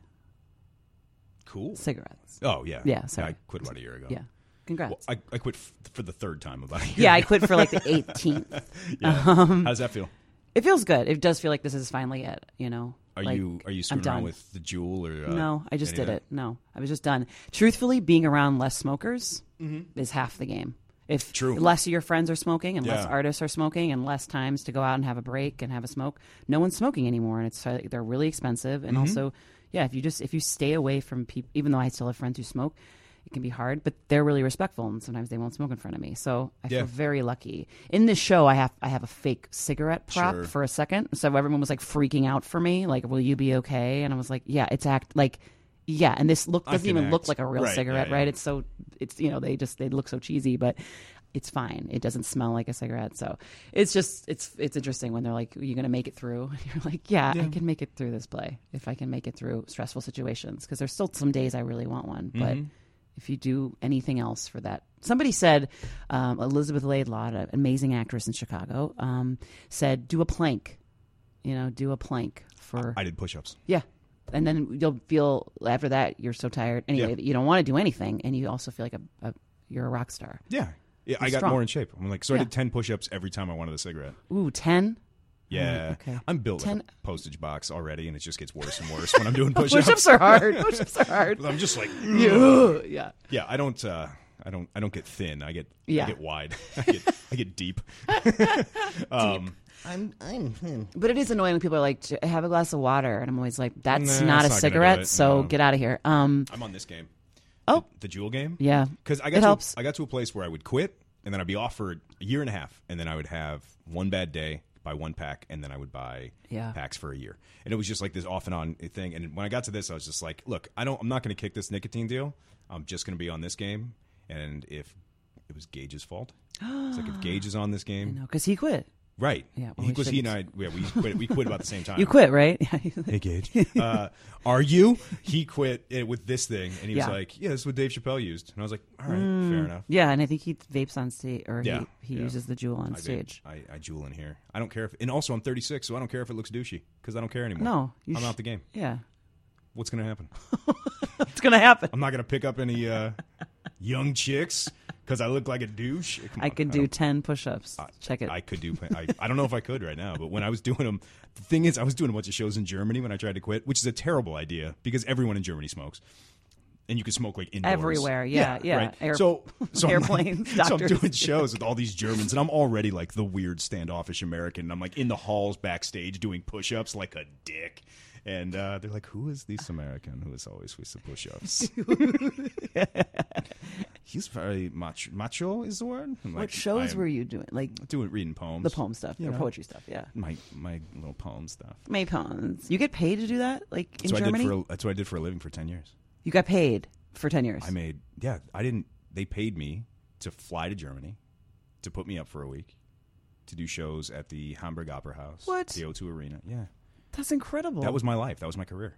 Cool. cigarettes. Oh yeah, Yeah, sorry. I quit about a year ago. Yeah, congrats. Well, I, I quit f- for the third time about a year. yeah, I quit for like the 18th. Yeah. Um, How does that feel? It feels good. It does feel like this is finally it. You know. Are Like, you are you screwing around with the Juul or uh, no, I just did it. No, I was just done. Truthfully, being around less smokers is half the game. If Mm-hmm. True. less of your friends are smoking and less artists are smoking and less times to go out and have a break and have a smoke, no one's smoking anymore, and it's uh, they're really expensive. Mm-hmm. And also, yeah, if you just if you stay away from people, even though I still have friends who smoke, it can be hard. But they're really respectful, and sometimes they won't smoke in front of me. So I Yeah. feel very lucky. In this show, I have I have a fake cigarette prop Sure. for a second, so everyone was like freaking out for me, like, "Will you be okay?" And I was like, "Yeah, it's act like." Yeah, and this look doesn't even look like a real Right, cigarette, yeah. right? It's so it's you know they just they look so cheesy, but it's fine. It doesn't smell like a cigarette, so it's just it's it's interesting when they're like, "Are you going to make it through?" And you're like, "Yeah, I can make it through this play if I can make it through stressful situations." Because there's still some days I really want one, but Mm-hmm. If you do anything else for that, somebody said um, Elizabeth Laidlaw, an amazing actress in Chicago, um, said, "Do a plank." You know, do a plank for I did push-ups. yeah. And then you'll feel after that you're so tired anyway Yeah. you don't want to do anything, and you also feel like a, a you're a rock star. Yeah, yeah. I got strong. more in shape. I'm like, so I did ten push-ups every time I wanted a cigarette. Ooh, ten Yeah, okay. I'm built like a postage box already, and it just gets worse and worse when I'm doing push-ups. push-ups are hard. push-ups are hard. I'm just like, yeah, yeah. yeah. I don't. Uh, I don't. I don't get thin. I get. Yeah. I get wide. I get. I get deep. um, I'm. I'm thin. But it is annoying when people are like, "Have a glass of water," and I'm always like, "That's Nah, not a not cigarette, so no. get out of here." Um, I'm on this game. Oh. the, the Juul game. Yeah. because I got It to helps. A, I got to a place where I would quit, and then I'd be off for a year and a half, and then I would have one bad day, buy one pack, and then I would buy Yeah. packs for a year, and it was just like this off and on thing. And when I got to this, I was just like, look, I don't, I'm not going to kick this nicotine deal. I'm just going to be on this game, and if it was Gage's fault, it's like if Gage is on this game, No, because he quit. Right? Yeah, well, he he and I. Yeah, we quit. We quit about the same time. You quit, right? Hey Gage, uh, are you? He quit with this thing, and he was like, "Yeah, this is what Dave Chappelle used." And I was like, "All right, fair enough." yeah, and I think he vapes on stage, or Yeah, he, he yeah. uses the Juul on I, stage. I, I Juul in here. I don't care if, and also I'm 36, so I don't care if it looks douchey because I don't care anymore. No, I'm sh- out the game. Yeah, What's gonna happen? What's gonna happen. I'm not gonna pick up any uh, young chicks because I look like a douche. Come I on, could do don't- ten push-ups. Check it. I could do. I, I don't know if I could right now, but when I was doing them, the thing is, I was doing a bunch of shows in Germany when I tried to quit, which is a terrible idea because everyone in Germany smokes, and you can smoke like indoors Everywhere, yeah, yeah. Right. Air- so, so I'm like- airplanes, so I'm doctors. doing shows with all these Germans, and I'm already like the weird standoffish American. And I'm like in the halls backstage doing push-ups like a dick. And uh, they're like, "Who is this American who is always with the push-ups?" He's very macho. Macho is the word. I'm what shows I'm were you doing? Like doing reading poems? the poem stuff You or know. poetry stuff? Yeah, my my little poem stuff. My poems. You get paid to do that? Like in That's Germany? did for. A, that's what I did for a living for ten years. you got paid for ten years. I made. Yeah, I didn't. They paid me to fly to Germany, to put me up for a week, to do shows at the Hamburg Opera House, What? the O2 Arena. Yeah, That's incredible. that was my life. That was my career.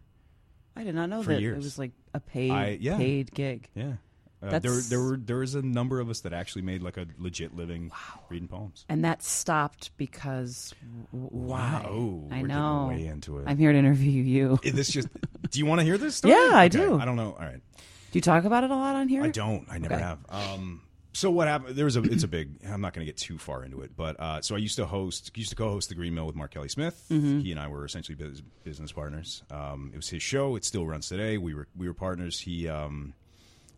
I did not know for that years. it was like a paid I- yeah. paid gig. Yeah. Uh, there, there were there was a number of us that actually made like a legit living reading poems. And that stopped because w- why? Oh, I we're know. way into it. I'm here to interview you. Is this just? do you want to hear this? Story? Yeah, I Okay, do. I don't know. All right. Do you talk about it a lot on here? I don't. I never Okay. have. Um, so what happened? There was a. It's a big. I'm not going to get too far into it, but uh, so I used to host. Used to co-host the Green Mill with Marc Kelly Smith. Mm-hmm. He and I were essentially bus business partners. Um, it was his show. It still runs today. We were we were partners. He um,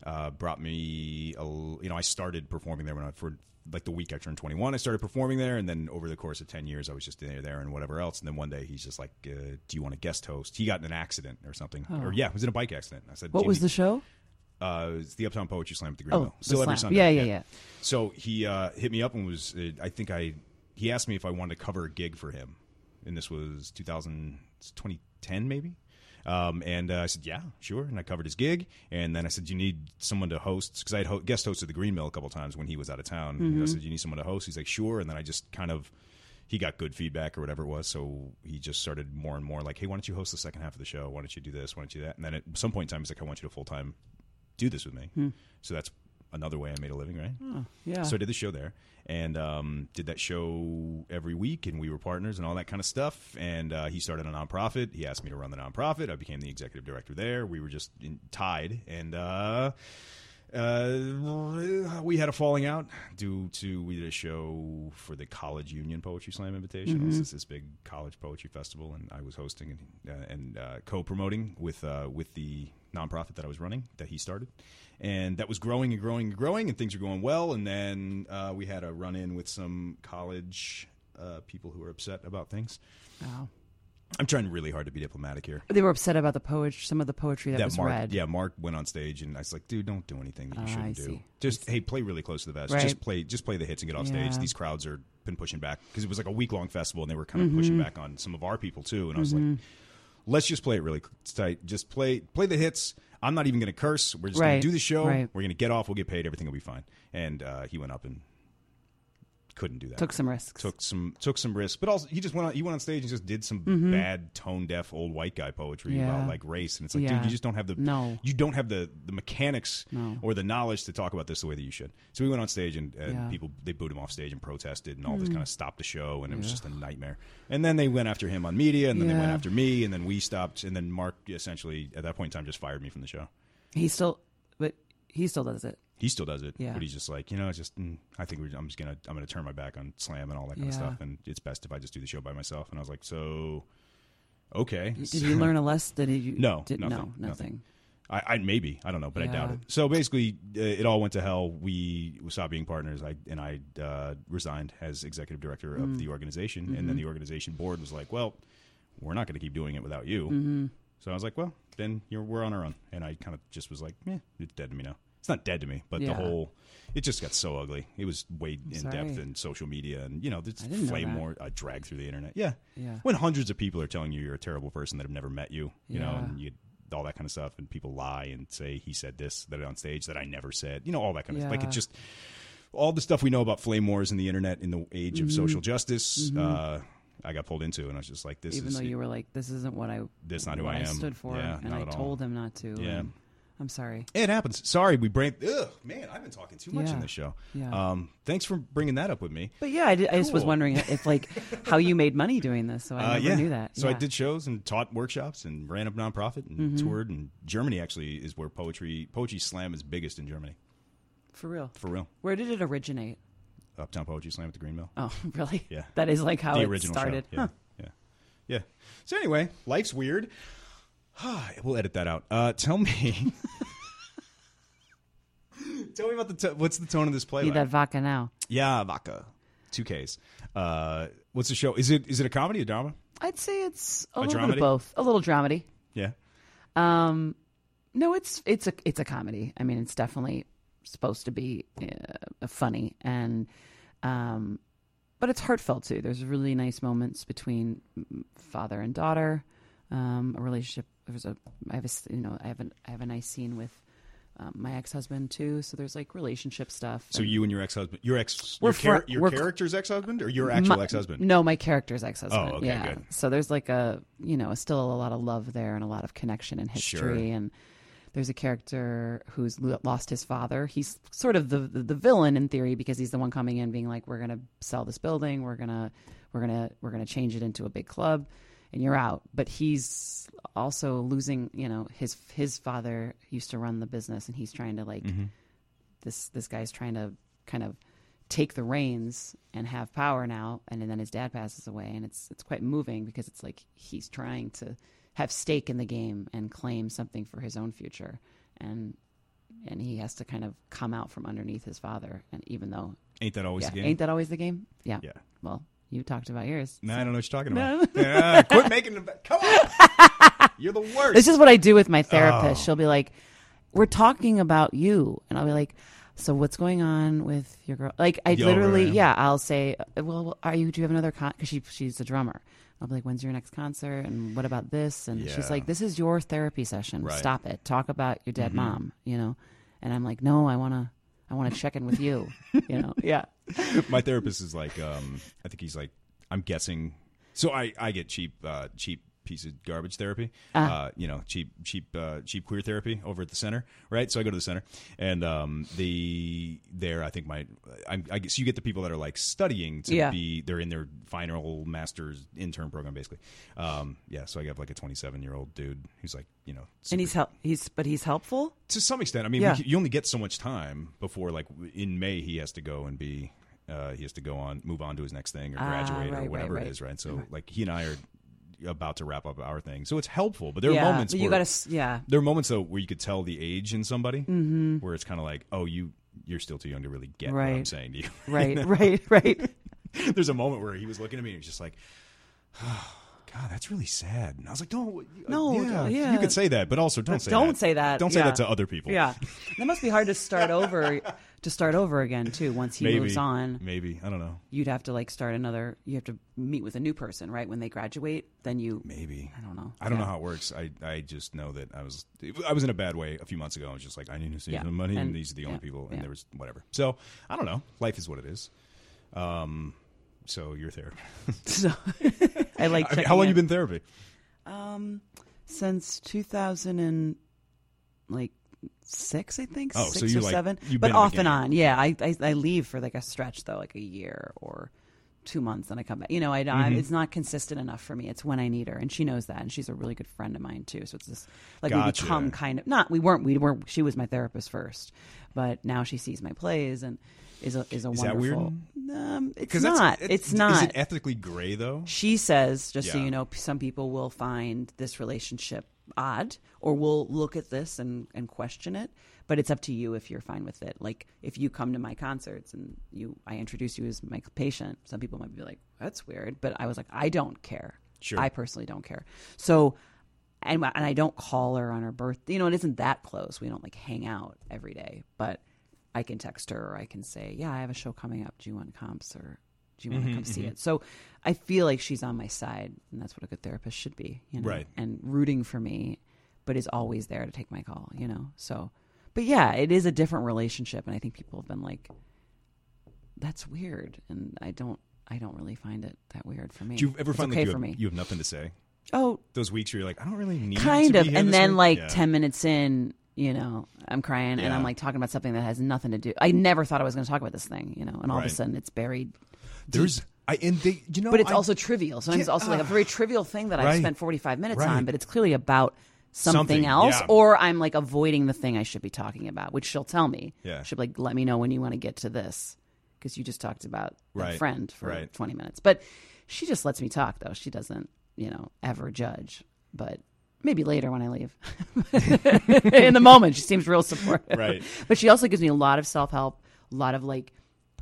uh, brought me. A, you know, I started performing there when I for like the week I turned 21. I started performing there, and then over the course of 10 years, I was just there, there and whatever else. And then one day, he's just like, uh, "Do you want a guest host?" He got in an accident or something, or yeah, it was in a bike accident. I said, Oh. what was the show? uh, it's the Uptown Poetry Slam at the Green Oh, Mill. Still every. Sunday. Yeah, yeah, yeah. So he uh, hit me up and was, uh, I think I, he asked me if I wanted to cover a gig for him, and this was 2000, 2010 maybe. Um, and uh, I said, yeah, sure. And I covered his gig. And then I said, you need someone to host because I had ho- guest hosted the Green Mill a couple times when he was out of town. And I said, you need someone to host. He's like, sure. And then I just kind of, he got good feedback or whatever it was. So he just started more and more like, hey, why don't you host the second half of the show? Why don't you do this? Why don't you do that? And then at some point in time, he's like, I want you to full time do this with me. So that's another way I made a living, right? Yeah. So I did the show there and um, did that show every week, and we were partners and all that kind of stuff. And uh, he started a nonprofit. He asked me to run the nonprofit. I became the executive director there. We were just in, tied, and uh, uh, we had a falling out due to we did a show for the College Union Poetry Slam Invitation. This is this big college poetry festival, and I was hosting and, uh, and uh, co-promoting with uh, with the nonprofit that I was running that he started, and that was growing and growing and growing, and things were going well. And then uh, we had a run in with some college uh, people who were upset about things. Wow. I'm trying really hard to be diplomatic here. They were upset about the poetry, some of the poetry that, was Marc, read. yeah, Marc went on stage, and I was like, "Dude, don't do anything that you Ah, shouldn't do. Just hey, play really close to the vest. Right. Just play, just play the hits and get off stage. These crowds are been pushing back because it was like a week long festival, and they were kind of Mm-hmm. pushing back on some of our people too. And I was like, let's just play it really tight. Just play, play the hits. I'm not even going to curse. We're just going Right. to do the show. Right. We're going to get off. We'll get paid. Everything will be fine. And uh, he went up and couldn't do that Took some risks. took some took some risks, but also he just went on he went on stage and just did some bad tone deaf old white guy poetry Mm-hmm. Yeah. about like race, and it's like, Yeah. dude, you just don't have the No. you don't have the the mechanics No. or the knowledge to talk about this the way that you should. So we went on stage and, and Yeah. Mm. people they booed him off stage and protested and all this kind of stopped the show, and it was just a nightmare. And then they went after him on media, and then they went after me, and then we stopped, and then Marc essentially at that point in time just fired me from the show. He still, but he still does it. He still does it, Yeah. but he's just like you know, it's just mm, I think we're, I'm just gonna I'm gonna turn my back on slam and all that kind of stuff, and it's best if I just do the show by myself. And I was like, so okay, Did you learn a lesson? Did you? No, Did, nothing, no, nothing. nothing. I, I maybe I don't know, but I doubt it. So basically, uh, it all went to hell. We stopped being partners. I and I uh, resigned as executive director of Mm. the organization, and then Mm-hmm. the organization board was like, "Well, we're not going to keep doing it without you." Mm-hmm. So I was like, well, then you're, we're on our own. And I kind of just was like, eh, it's dead to me now. It's not dead to me, but the whole it just got so ugly. It was way in sorry. depth in social media, and you know, this I flame war I dragged through the internet. Yeah, Yeah. When hundreds of people are telling you you're a terrible person that have never met you, you know, and you all that kind of stuff, and people lie and say he said this that on stage that I never said, you know, all that kind of like it just all the stuff we know about flame wars and the internet in the age of Mm-hmm. social justice. Uh, I got pulled into, and I was just like, "This Even is though you were like, "This isn't what I This not who what I am." stood for," Yeah, and I all. told him not to. Yeah. and I'm sorry. It happens. Sorry, we brain. Ugh, man, I've been talking too much in Yeah. this show. Yeah. Um, thanks for bringing that up with me. But yeah, I, did, I just was Cool. wondering if like how you made money doing this. So I Uh, never yeah. knew that. So I Yeah. Mm-hmm. did shows and taught workshops and ran a nonprofit and toured. And Germany actually is where poetry poetry slam is biggest in Germany for real. for real. Where did it originate? Uptown Poetry Slam at the Green Mill. Oh, really? Yeah. That is like how the it original started. show. Yeah, Huh. yeah, yeah. So anyway, life's weird. we'll edit that out. Uh, tell me. tell me about the to- what's the tone of this play? Need like? that vodka now. Yeah, Vodka. Two Ks. Uh, what's the show? Is it is it a comedy, or a drama? I'd say it's a, A little bit of both. A little dramedy. Yeah. Um, no, it's it's a it's a comedy. I mean, it's definitely supposed to be uh, funny and um, but it's heartfelt too. There's really nice moments between father and daughter. Um, a relationship. There's a I have a you know I have a I have a nice scene with um, my ex husband too. So there's like relationship stuff. So you and your ex husband, your ex, your, char- your character's ex husband, or your actual ex husband? No, my character's ex husband. Oh, okay, yeah. good. So there's like a you know still a lot of love there and a lot of connection and history Sure. and there's a character who's lost his father. He's sort of the, the the villain in theory because he's the one coming in being like we're going to sell this building, we're going to we're going to we're going to change it into a big club and you're out. But he's also losing, you know, his his father used to run the business and he's trying to like Mm-hmm. this this guy's trying to kind of take the reins and have power now and and then his dad passes away and it's it's quite moving because it's like he's trying to have stake in the game and claim something for his own future and and he has to kind of come out from underneath his father and even though Ain't that always yeah, the game? ain't that always the game yeah Yeah. well you talked about yours No, I don't know what you're talking about. Yeah, quit making the. Come on, you're the worst. This is what I do with my therapist. Oh. She'll be like, "We're talking about you," and I'll be like, "So what's going on with your girl?" Like I Yo, literally, right. yeah, I'll say, "Well, are you? Do you have another con?" Because she she's a drummer. I'll be like, "When's your next concert?" And what about this? And Yeah. she's like, "This is your therapy session. Right. Mm-hmm. Stop it. Talk about your dead mom." You know, and I'm like, "No, I want to." I want to check in with you, you know. Yeah, My therapist is like, um, I think he's like, I'm guessing. So I, I get cheap, uh, cheap piece of garbage therapy. uh you know, cheap, cheap, uh, cheap queer therapy over at the center, right? So I go to the center, and um, the there, I think my, I'm, I guess you get the people that are like studying to Yeah. be, they're in their final master's intern program, basically. Um, yeah, so I got like a 27 year old dude who's like, you know, and he's help. He's but he's helpful. to some extent. I mean, Yeah. we, you only get so much time before, like in May, he has to go and be, uh, he has to go on, move on to his next thing or Ah, graduate right, or whatever right. it is, right? So, like he and I are about to wrap up our thing, so it's helpful. But there are moments but you where got to. Yeah, there are moments though where you could tell the age in somebody, mm-hmm. where it's kind of like, oh, you you're still too young to really get what I'm Right. saying to you. right, right, right. There's a moment where he was looking at me and he was just like. Oh, God, that's really sad. And I was like, "No, No, yeah, yeah. you could say that, but also don't say don't that. say that. Don't say Yeah. that to other people. Yeah, that must be hard to start over. To start over again too. Once he maybe moves on, Maybe I don't know. you'd have to like start another. You have to meet with a new person, right? When they graduate, then you. Maybe I don't know. I don't Yeah. know how it works. I I just know that I was I was in a bad way a few months ago. I was just like I need to save Yeah. some money, and, And- these are the only yeah, people, and there was whatever. So I don't know. Life is what it is. Um. So you're therapy. So I like. I mean, checking how long in. you been therapy? Um, since two thousand and like six, I think. Oh, so six you, or like, seven, but off and on. Yeah, I, I I leave for like a stretch though, like a year or two months, and I come back. You know, I, Mm-hmm. It's not consistent enough for me. It's when I need her, and she knows that, and she's a really good friend of mine too. So it's just like Gotcha. we become kind of not. We weren't. We weren't. She was my therapist first, but now she sees my plays and is a is a Is that weird? wonderful. Um, it's not. that's- it's not. Is it ethically gray though? She says, just so you know, some people will find this relationship odd or we'll look at this and, and question it, but it's up to you if you're fine with it. Like if you come to my concerts and you I introduce you as my patient, some people might be like, That's weird. But I was like, I don't care. Sure. I personally don't care. So and and I don't call her on her birthday. You know, it isn't that close. We don't like hang out every day, but I can text her or I can say, "Yeah, I have a show coming up. Do you want comps or do you want Mm-hmm, to come see it?" So I feel like she's on my side, and that's what a good therapist should be, you know, Right. and rooting for me, but is always there to take my call, you know. So, but yeah, it is a different relationship, and I think people have been like, "That's weird," and I don't. I don't really find it that weird for me. Do you ever It's find okay like you for have, me? you have nothing to say? oh, Those weeks where you're like, I don't really need kind of and then week? like Yeah. 10 minutes in you know i'm crying and i'm like talking about something that has nothing to do i never thought i was going to talk about this thing you know and all of a sudden it's buried There's I and they you know but it's I- also trivial sometimes it's also like a very trivial thing that i've spent 45 minutes Right. on but it's clearly about something, Something, else yeah. or i'm like avoiding the thing i should be talking about which she'll tell me Yeah. she'll be like let me know when you want to get to this because you just talked about Right. friend for Right. 20 minutes but she just lets me talk though she doesn't you know ever judge but maybe later when i leave in the moment she seems real supportive Right. but she also gives me a lot of self-help a lot of like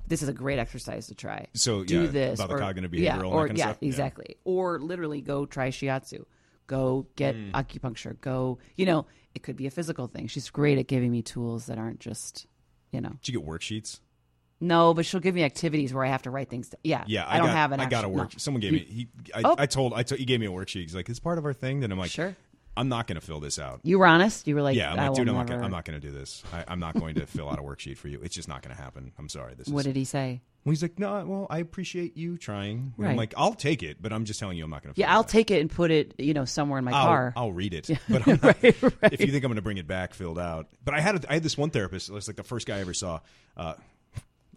this is a great exercise to try So, do yeah, this about the or, cognitive yeah, behavioral and that or yeah stuff? Yeah. exactly or literally go try shiatsu go get Hmm. acupuncture go you know it could be a physical thing she's great at giving me tools that aren't just you know Did you get worksheets? no but she'll give me activities where i have to write things to, yeah Yeah, i, don't got, have an I got a work. no. Someone gave me. He, I, Oh. I told. I told. He gave me a worksheet. He's like, "It's part of our thing." Then I'm like, Sure. I'm not going to fill this out. you were honest you were like yeah, I'm like, dude, I'm not, gonna, I'm not going to do this. I, I'm not going to fill out a worksheet for you. It's just not going to happen. I'm sorry. This what is. did he say Well, he's like, no, well, I appreciate you trying. And I'm like, I'll take it, but I'm just telling you, I'm not going to. yeah i'll take it and put it you know somewhere in my I'll, car I'll read it, but I'm not, if you think I'm going to bring it back filled out. But I had a, I had this one therapist. It was like the first guy I ever saw. Uh,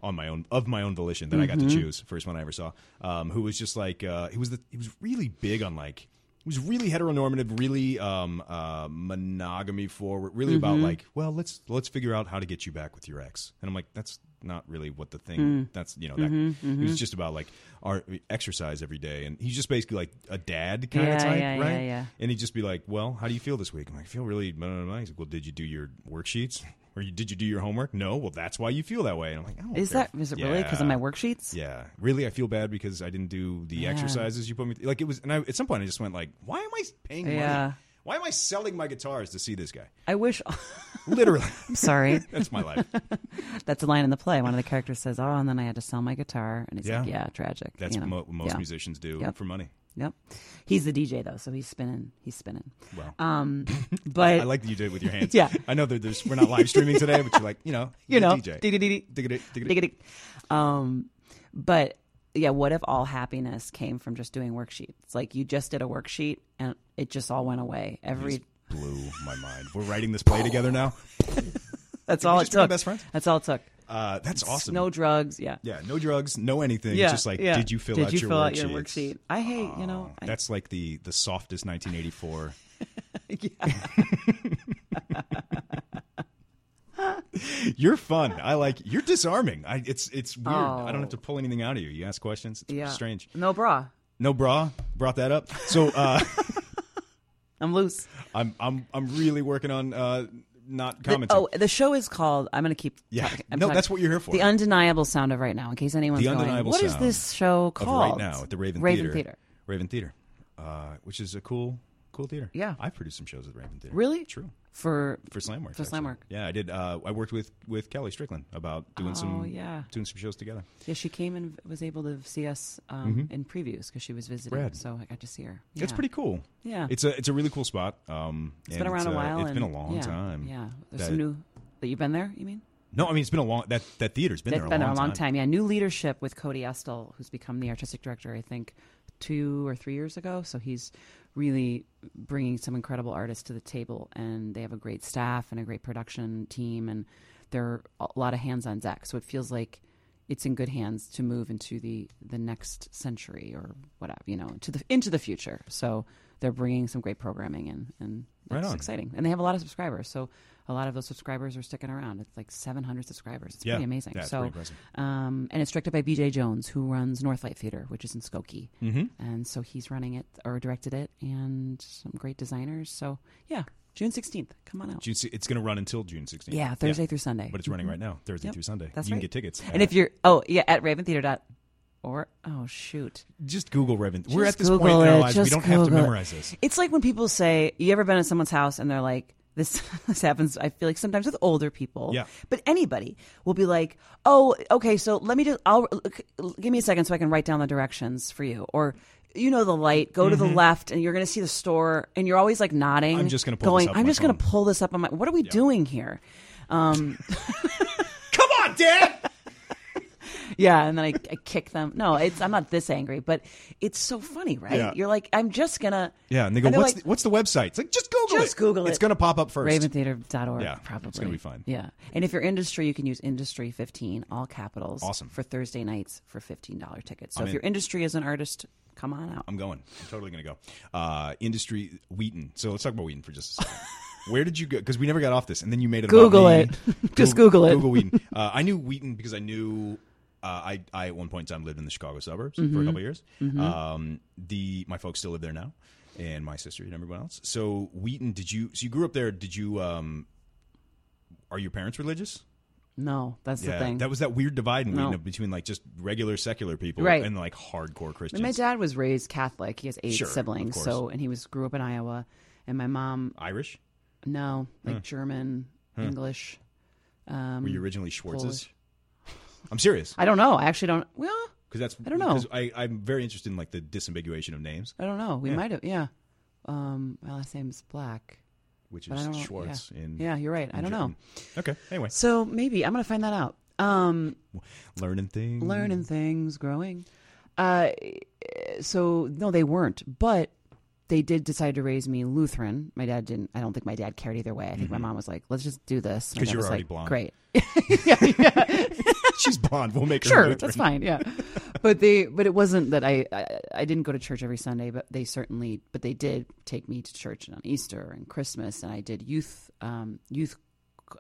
on my own of my own volition that I got to Mm-hmm. choose first one I ever saw um, who was just like uh, he was the he was really big on like was really heteronormative really um, uh, monogamy forward really about Mm-hmm. like well let's let's figure out how to get you back with your ex and I'm like that's not really what the thing Mm. that's you know that Mm-hmm, it was just about like our exercise every day and he's just basically like a dad kind Yeah, of type yeah, yeah, right yeah. and he'd just be like, "Well, how do you feel this week?" I'm like, "I feel really." Blah, blah, blah. He's like, "Well, did you do your worksheets, or you, did you do your homework?" No. Well, that's why you feel that way. And I'm like, I don't is care. that is it really because of my worksheets Yeah, really, I feel bad because I didn't do the Yeah. exercises you put me. Th- like it was, and I, at some point, I just went like, "Why am I paying money? Yeah. Why am I selling my guitars to see this guy?" i wish Literally, i'm sorry that's my life. That's a line in the play. One of the characters says, "Oh, and then I had to sell my guitar," and he's like, Yeah. "Yeah, tragic." That's you know? mo- what most Yeah. musicians do Yep. for money. Yep. He's the DJ though, so he's spinning. He's spinning. Well, Um, but I like that you did it with your hands. Yeah. I know that there's we're not live streaming today, but you're like, you know, you know, DJ. Diggity, diggity. um, but yeah, what if all happiness came from just doing worksheets? Like you just did a worksheet and it just all went away. Every blew my mind. We're writing this play together now. that's all it took. best friends? That's all it took. Uh, that's awesome. No drugs. Yeah. yeah, no drugs, no anything. Yeah. just like, yeah. did you fill did out you your fill out your worksheet? I hate. You know. I, That's like the the softest 1984. You're fun. I like. You're disarming. I, it's it's weird. I don't have to pull anything out of you. You ask questions. It's yeah. strange. No bra. No bra. Brought that up. So uh, I'm loose. I'm I'm I'm really working on uh, not The- commenting. oh, the show is called. I'm going to keep. Yeah. talking- No, talking- that's what you're here for. The undeniable sound of right now. In case anyone's The going, what is this show of called? right now at the Raven, Raven Theater. Theater. Raven Theater, uh, which is a cool cool theater. Yeah. I've produced some shows at Raven Theater. Really? True. For For Slamworks. For actually. Slamwork. Yeah, I did. Uh, I worked with with Kelly Strickland about doing some Oh, yeah. doing some shows together. yeah, she came and was able to see us um, in previews because she was visiting. Mm-hmm. Rad. So I got to see her. It's pretty cool. Yeah. It's a it's a really cool spot. Um, It's been around a uh, while. It's and, been a long yeah, time. Yeah, there's that- some new that you've been there. You mean? No, I mean it's been a long that that theater's been That's there a been long there a long time. time. Yeah, new leadership with Cody Estle, who's become the artistic director. I think two or three years ago. So he's really bringing some incredible artists to the table, and they have a great staff and a great production team, and there are a lot of hands on deck. So it feels like it's in good hands to move into the the next century or whatever, you know, to the into the future. So they're bringing some great programming in, and Right that's on. exciting. And they have a lot of subscribers, so a lot of those subscribers are sticking around. It's like 700 subscribers. It's Yeah. pretty amazing. Yeah, it's so, pretty um, and it's directed by BJ Jones, who runs Northlight Theater, which is in Skokie. Mm-hmm. And so he's running it or directed it, and some great designers. So yeah, June 16th. Come on out. June, it's going to run until June 16th. yeah, Thursday through Sunday. but it's running right now, Thursday Yep, through Sunday. That's you right. can get tickets. And if you're oh yeah at Raven Theater dot or oh shoot. Just Google Raven. We're at this Google point in our it. lives. We Just don't have to Google it. memorize this. It's like when people say, "You ever been at someone's house?" and they're like, "This this happens." I feel like sometimes with older people, Yeah. But anybody will be like, "Oh, okay, so let me just. I'll give me a second so I can write down the directions for you." Or you know the light, go to the left, and you're going to see the store, and you're always like nodding. Mm-hmm. I'm just gonna pull going. this up on I'm my just going to phone." pull this up on my. What are we doing here? Um, Come on, Dad. Yeah, and then I, I kick them. No, it's I'm not this angry, but it's so funny, right? Yeah. You're like, I'm just gonna. Yeah, and they go, they're "What's like, the, what's the website?" It's like, just Google it. Just Google it. It's to pop up first. raventheater.org Yeah, probably. it's gonna be fine. yeah and if you're industry you can use industry 15 all capitals Awesome. for thursday nights for $15 tickets so I'm if in. your industry is an artist come on out I'm going. I'm totally going to go. Uh, industry Wheaton. So let's talk about Wheaton for just a second. Where did you go? Because we never got off this, and then you made it. Google it. Just Google it. Google Wheaton. Uh, I knew Wheaton because I knew. Uh, I, I at one point in time lived in the Chicago suburbs Mm-hmm. for a couple of years. Um, the my folks still live there now, and my sister and everyone else. So Wheaton, did you? So you grew up there? Did you? Um, are your parents religious? no that's the thing that was that weird divide in No. Wheaton between like just regular secular people Right. and like hardcore Christians. And my dad was raised catholic he has eight Sure, siblings so and he was grew up in iowa and my mom Irish? no like german english um, Were you originally Schwartz's? Polish. I'm serious i don't know i actually don't well because that's I don't know. I, I'm very interested in like the disambiguation of names, i don't know we Yeah. might have yeah um my last name's black which but i is know Schwartz. yeah. In yeah you're right i in don't German. know Okay. Anyway, so maybe i'm gonna find that out um learning things. learning things, growing. Uh, so no, they weren't, but they did decide to raise me Lutheran. My dad didn't. I don't think my dad cared either way. I think my mom was like, "Let's just do this." Because dad you were was already like, blonde. Great, yeah, yeah. She's blonde. We'll make her sure, Lutheran. that's fine. Yeah, but they, but it wasn't that I, I, I didn't go to church every Sunday, but they certainly, but they did take me to church on Easter and Christmas, and I did youth, um, youth.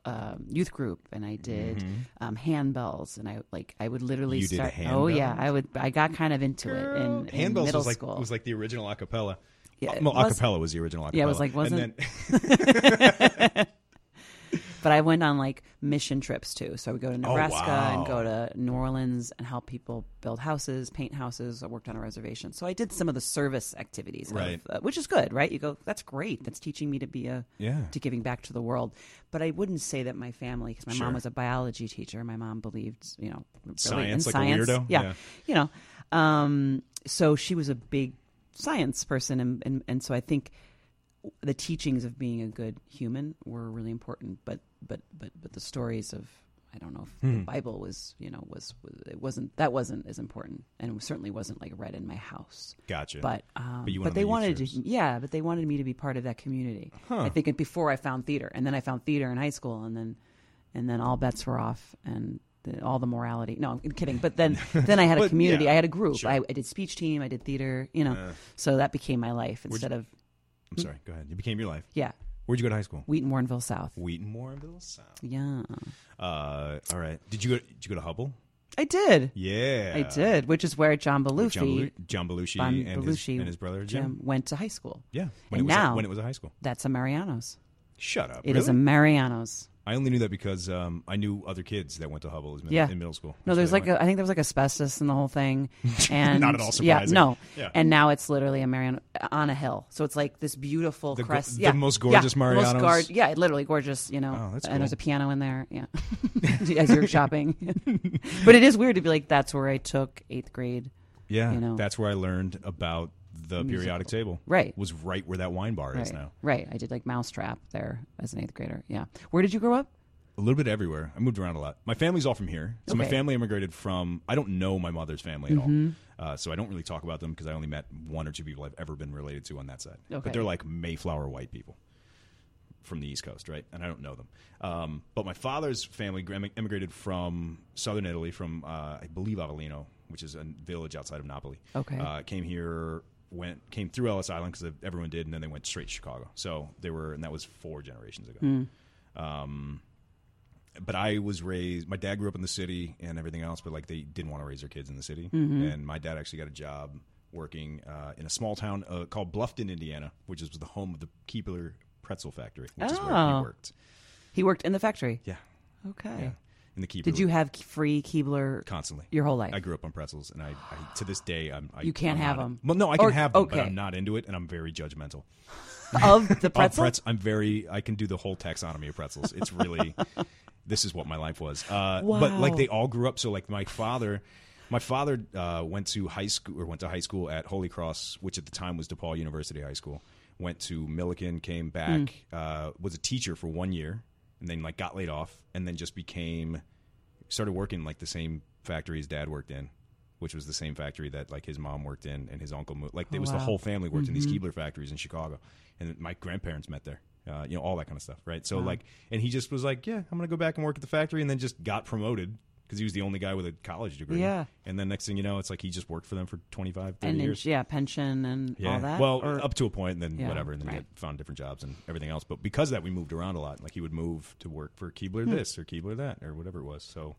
Uh, youth group and I did um, handbells and I like I would literally Mm-hmm. You start. Oh yeah. I would. I got kind of into it in, in Handbells middle was like school. was like the original acapella. Yeah, well, was- acapella was the original acapella. Yeah, it was like, wasn't- then, But I went on like mission trips too. So I would go to Nebraska Oh, wow. and go to New Orleans and help people build houses, paint houses. I worked on a reservation. So I did some of the service activities, of, Right. uh, which is good, right? You go, that's great. That's teaching me to be a, Yeah. to giving back to the world. But I wouldn't say that my family, because my Sure. mom was a biology teacher. My mom believed, you know, really in Science, like a science. weirdo? Yeah. Yeah. You know, um, so she was a big science person. And, and, and so I think the teachings of being a good human were really important, but but but but the stories of I don't know if Hmm. the Bible was you know was it wasn't that wasn't as important, and it certainly wasn't like read in my house. gotcha. But um, But you but they the wanted to yeah, but they wanted me to be part of that community. I think before I found theater, and then I found theater in high school, and then and then all bets were off, and the, all the morality. No, I'm kidding. But then then I had a But, community. yeah, I had a group. sure. I, I did speech team. I did theater. You know, so that became my life instead of I'm sorry. Go ahead. It became your life. yeah. Where'd you go to high school? Wheaton Warrenville South. Wheaton, Warrenville, South. Yeah. Uh, all right. Did you go? Did you go to Hubble? I did. Yeah, I did, which is where John With John, Belushi, Belu- John Belushi, and, his, and his brother Jim. went to high school. Yeah, when And it was now- a, when it was a high school. That's a Mariano's. Shut up. It is really? a Mariano's. I only knew that because um, I knew other kids that went to Hubble in, Yeah. in middle school. No, there's like a, I think there was like asbestos in the whole thing, and Not at all Yeah, no, Yeah. and now it's literally a Mariano on a hill, so it's like this beautiful The go- crest. the yeah, most yeah, gorgeous the most Mariano's? guard- yeah, literally gorgeous. You know, Oh, that's and there's a piano in there. Yeah, as you're shopping, but it is weird to be like that's where I took eighth grade. Yeah, you know. that's where I learned about the periodic table. Right. was right where that wine bar is now. right. I did like Mousetrap there as an eighth grader. Yeah, where did you grow up? A little bit everywhere. I moved around a lot. My family's all from here, so my Okay. Mm-hmm. family immigrated from. I don't know my mother's family at all, uh, so I don't really talk about them because I only met one or two people I've ever been related to on that side. Okay. But they're like Mayflower white people from the East Coast, right? And I don't know them. Um, but my father's family immigrated from southern Italy, from uh, I believe Avellino, which is a village outside of Napoli. Okay. Uh, came here, went came through Ellis Island because everyone did, and then they went straight to Chicago. So they were, and that was four generations ago. Hmm. Um, but I was raised. My dad grew up in the city and everything else, but like they didn't want to raise their kids in the city. Mm-hmm. And my dad actually got a job working uh, in a small town uh, called Bluffton, Indiana, which is the home of the Keebler Pretzel Factory, which is where he Oh. worked. He worked in the factory. Yeah, Okay. yeah. In the Keebler. Did you have free Keebler constantly your whole life? I grew up on pretzels, and I, I to this day I'm. I, You can't I'm have not- them. Well, no, I can Or- have them, but. I'm not into it, and I'm very judgmental. of the Of pretzel? pretz- I'm very. I can do the whole taxonomy of pretzels. It's really. this is what my life was. Uh, But like they all grew up. So like my father, my father uh, went to high school or went to high school at Holy Cross, which at the time was DePaul University High School. Went to Millikin, came back, Hmm. uh, was a teacher for one year, and then like got laid off, and then just became started working like the same factory his dad worked in, which was the same factory that like his mom worked in and his uncle moved. Like it was the whole family worked in these Keebler factories in Chicago, and my grandparents met there. Uh, you know all that kind of stuff, right? So like, and he just was like, "Yeah, I'm gonna go back and work at the factory," and then just got promoted because he was the only guy with a college degree. Yeah. And then next thing you know, it's like he just worked for them for 25, 30 and then, years. yeah, pension and Yeah. all that. Well, Or- up to a point, and then Yeah, whatever, and then he right. had found different jobs and everything else. But because of that, we moved around a lot. Like he would move to work for Keebler Hmm. this or Keebler that or whatever it was. So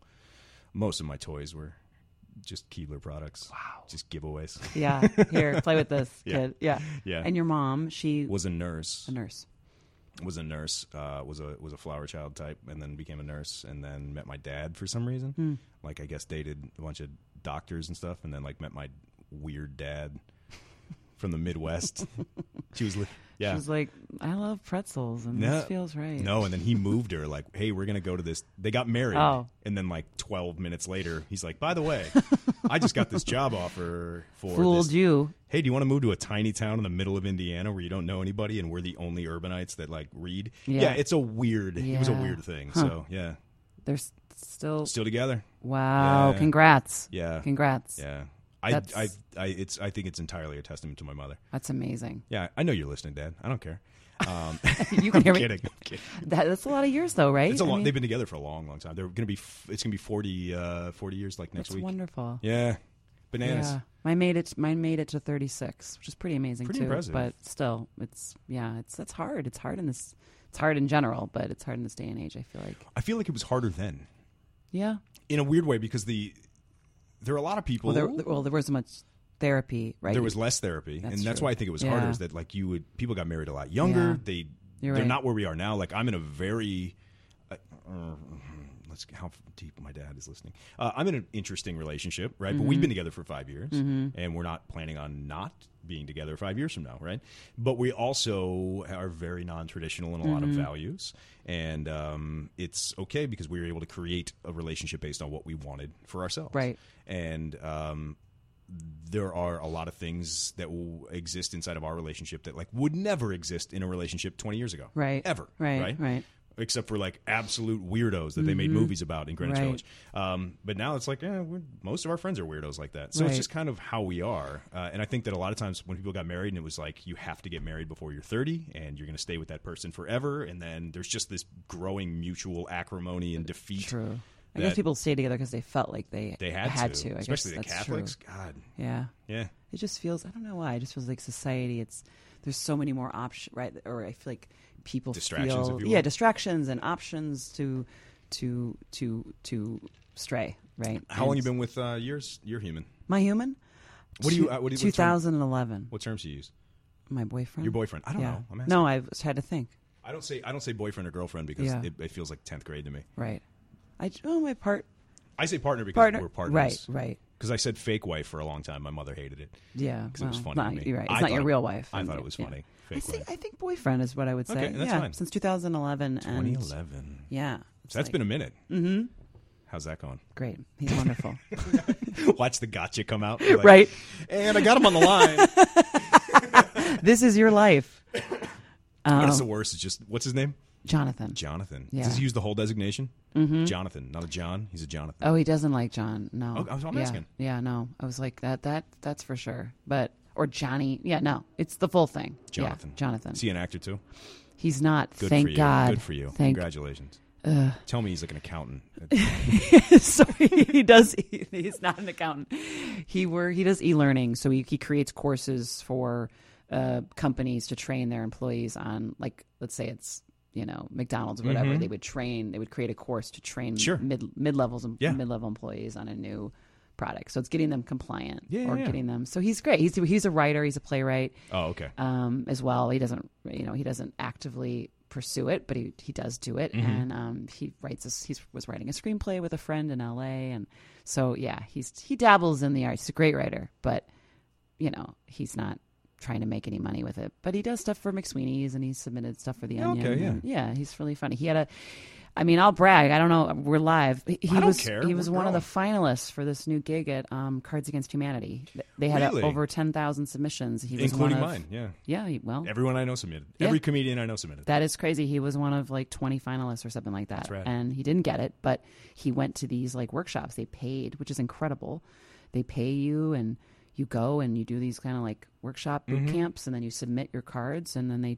most of my toys were just Keebler products. Wow. Just giveaways. yeah, here, play with this Yeah. kid. Yeah, Yeah. And your mom, she Was a nurse. a nurse. Was a nurse, uh, was a was a flower child type, and then became a nurse, and then met my dad for some reason. Hmm. Like I guess dated a bunch of doctors and stuff, and then like met my weird dad from the Midwest. she was, li- yeah, She was like, I love pretzels, and No. this feels right. No, and then he moved her like, "Hey, we're gonna go to this." They got married, Oh. and then like twelve minutes later, he's like, "By the way, I just got this job offer for fooled this- you. Hey, do you want to move to a tiny town in the middle of Indiana where you don't know anybody, and we're the only urbanites that like read? Yeah. it's a weird. It was a weird thing. Huh. So yeah, They're still. still together. Wow! Yeah. Congrats. Yeah, Congrats. yeah. I, I, I, it's. I think it's entirely a testament to my mother. That's amazing. Yeah, I know you're listening, Dad. I don't care. Um, You can hear I'm me. kidding. I'm kidding. That, that's a lot of years, though, right? It's a I long. mean, they've been together for a long, long time. They're going to be. F- it's going to be 40, uh, 40 years like next That's week. wonderful. Yeah, bananas. Yeah, mine made it. Mine made it to thirty six, which is pretty amazing Pretty too. impressive. But still, it's yeah, it's that's hard. It's hard in this. It's hard in general, but it's hard in this day and age. I feel like. I feel like it was harder then, Yeah. in a weird way, because the there are a lot of people. Well, there, well, there wasn't much therapy, right? there was less therapy, That's and that's true. why I think it was Yeah. harder. Is that like you would people got married a lot younger. Yeah. They You're they're right. not where we are now. Like I'm in a very. Uh, let's how deep my dad is listening. Uh, I'm in an interesting relationship, right? But Mm-hmm. we've been together for five years, and we're not planning on not being together five years from now, right? But we also are very non-traditional in a lot of Mm-hmm. values, and um, it's okay because we were able to create a relationship based on what we wanted for ourselves, Right. And um, there are a lot of things that will exist inside of our relationship that like would never exist in a relationship 20 years ago Right. ever Right, right right. Except for like absolute weirdos that they made movies about in Greenwich Right. Village um, but now it's like yeah, we're, most of our friends are weirdos like that so Right. it's just kind of how we are uh, and I think that a lot of times when people got married and it was like you have to get married before you're 30 and you're going to stay with that person forever and then there's just this growing mutual acrimony and defeat True. I that guess people stay together because they felt like they they had, to. I especially guess the that's Catholics True. God Yeah. yeah It just feels. I don't know why. It just feels like society. It's there's so many more options, right? Or I feel like people Distractions, feel if you yeah distractions and options to to to to stray. Right. how long And you been with uh, yours you're human My human. What do you- uh, what do you- what term- 2011. what terms do you use My boyfriend. Your boyfriend. I don't yeah. know. I'm asking. no, I had to think. I don't say I don't say boyfriend or girlfriend because Yeah. it, it feels like tenth grade to me. Right. I oh my part I say partner because partner. we're partners. Right. Right. Because I said fake wife for a long time. My mother hated it Yeah. because it was funny. Not, to me. You're right. It's I not your it- real wife. I thought it was yeah. Funny. I Fake think wife. I think boyfriend is what I would say. Okay, that's yeah, fine. since 2011. and- 2011. Yeah. it's That's like- been a minute. Mm-hmm. How's that going? great. He's wonderful. Watch the gotcha come out. Like, right. And I got him on the line. This is your life. what is the worst? It's just what's his name? Jonathan. Jonathan. Yeah. Does he use the whole designation? Mm-hmm. Jonathan, not a John. He's a Jonathan. Oh, he doesn't like John. No. Oh, that's what I'm yeah. asking. Yeah, no. I was like that. That that's for sure. But or Johnny. Yeah, no. It's the full thing. Yeah, Jonathan. Jonathan. Is he an actor too? He's not. Good thank for you. God. Good for you. Thank. Congratulations. Tell me he's like an accountant. so he, does. He, he's not an accountant. He were he does e learning. So he he creates courses for uh, companies to train their employees on like let's say it's you know McDonald's or whatever. They would train. They would create a course to train Mm-hmm. Sure. mid mid levels and Yeah. mid level employees on a new product. So it's getting them compliant Yeah, or yeah. getting them. So he's great. He's he's a writer. He's a playwright Oh, okay. um, as well. He doesn't, you know, he doesn't actively pursue it, but he he does do it, Mm-hmm. and um, he writes. A, he was writing a screenplay with a friend in L.A. and so yeah, he's he dabbles in the arts. He's a great writer, but you know, he's not trying to make any money with it. But he does stuff for McSweeney's, and he submitted stuff for the Onion. Okay, yeah. yeah, he's really funny. He had a. I mean, I'll brag. I don't know. We're live. He, I don't was care. he was We're one of the finalists for this new gig at um, Cards Against Humanity. They had Really? uh, over ten thousand submissions. He was Including one of, mine. Yeah. Yeah, he, well, Everyone I know submitted. Yeah. Every comedian I know submitted. that is crazy. He was one of like 20 finalists or something like that. That's rad. And he didn't get it, but he went to these like workshops. They paid, which is incredible. They pay you and you go and you do these kind of like workshop boot Mm-hmm. camps and then you submit your cards and then they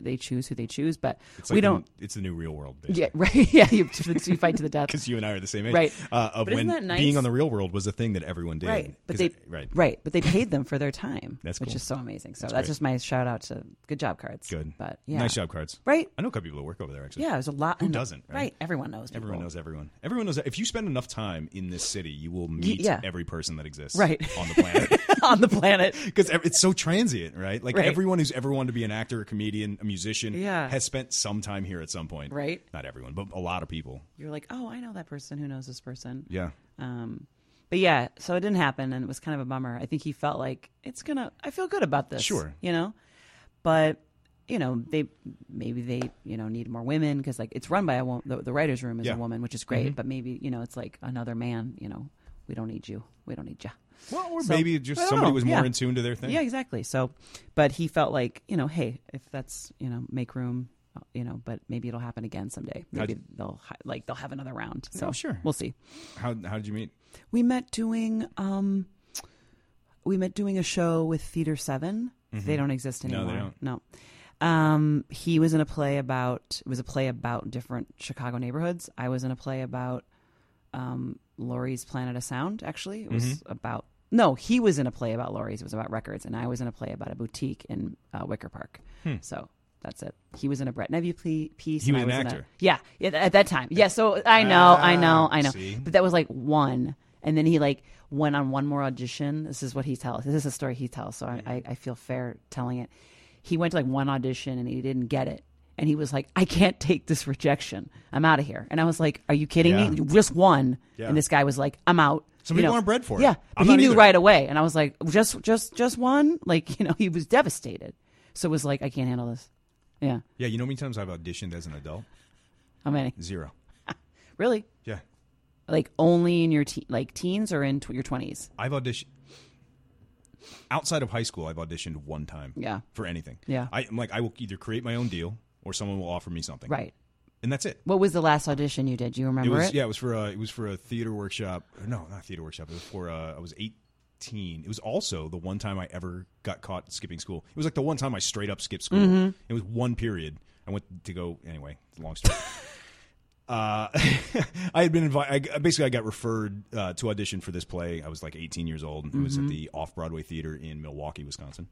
they choose who they choose, but It's we like don't The, it's the new real world. yeah, right. Yeah, you, you fight to the death. Because you and I are the same age. Right. Uh, of But isn't when that nice? being on the real world was a thing that everyone did. Right, but 'Cause they it- right. right, but they paid them for their time, That's which cool. is so amazing. So That's that's, just my shout out to good job cards. Good. but yeah, Nice job, cards. Right? I know a couple people that work over there, actually. Yeah, there's a lot. Who I doesn't, right? Right, everyone knows. People. Everyone knows everyone. Everyone knows. If you spend enough time in this city, you will meet yeah. every person that exists Right. on the planet. on the planet. Because it's so transient, right? Like Right. everyone who's ever wanted to be an actor, a comedian, a musician, Yeah. has spent some time here at some point. Right. Not everyone, but a lot of people. You're like, oh, I know that person who knows this person. Yeah. Um, but yeah, so it didn't happen, and it was kind of a bummer. I think he felt like it's gonna. I feel good about this. Sure. you know, but you know they maybe they you know need more women because like it's run by a woman. The, the writers' room is Yeah. Mm-hmm. a woman, which is great. But maybe you know it's like another man. You know, we don't need you. We don't need you. Well, or So- maybe just somebody know. was more Yeah. in tune to their thing. Yeah, exactly. So, but he felt like you know, hey, if that's you know, make room. uh, You know, but maybe it'll happen again someday. Maybe How'd- they'll like they'll have another round. So Oh, sure. we'll see. How how did you meet? We met doing um we met doing a show with Theater 7 They don't exist Mm-hmm. No, anymore. they don't. No. Um he was in a play about it was a play about different Chicago neighborhoods. I was in a play about um Laurie's Planet of Sound actually. It was Mm-hmm. about no, he was in a play about Laurie's. It was about records, and I was in a play about a boutique in uh, Wicker Park. So that's it. He was in a Brett Neveu piece. Hmm. He was I an in a- actor. yeah, at that time. Yeah, so I know, I know, I know. Ah, see? But that was like one, and then he like went on one more audition. This is what he tells. This is a story he tells. So I, I, I feel fair telling it. He went to like one audition and he didn't get it, and he was like, "I can't take this rejection. I'm out of here." And I was like, "Are you kidding Yeah. me? Just one?" Yeah. And this guy was like, "I'm out." Some people know? aren't bred for it. Yeah, but he knew either. right away, and I was like, "Just, just, just one." Like you know, he was devastated. So it was like, "I can't handle this." Yeah, Yeah, you know how many times I've auditioned as an adult? how many? Zero. Really? Yeah. Like only in your te- like teens or in tw- your twenties? I've auditioned outside of high school. I've auditioned one time. Yeah. For anything. Yeah. I, I'm like I will either create my own deal or someone will offer me something. Right. And that's it. What was the last audition you did? Do you It remember was it? yeah. It was for a, it was for a theater workshop. No, not theater workshop. It was for uh, I was 18. It was also the one time I ever got caught skipping school. It was like the one time I straight up skipped school. Mm-hmm. It was one period. I went to go anyway. Long story. uh, I had been invited. I, basically, I got referred uh, to audition for this play. I was like 18 years old. It was Mm-hmm. at the Off Broadway Theater in Milwaukee, Wisconsin.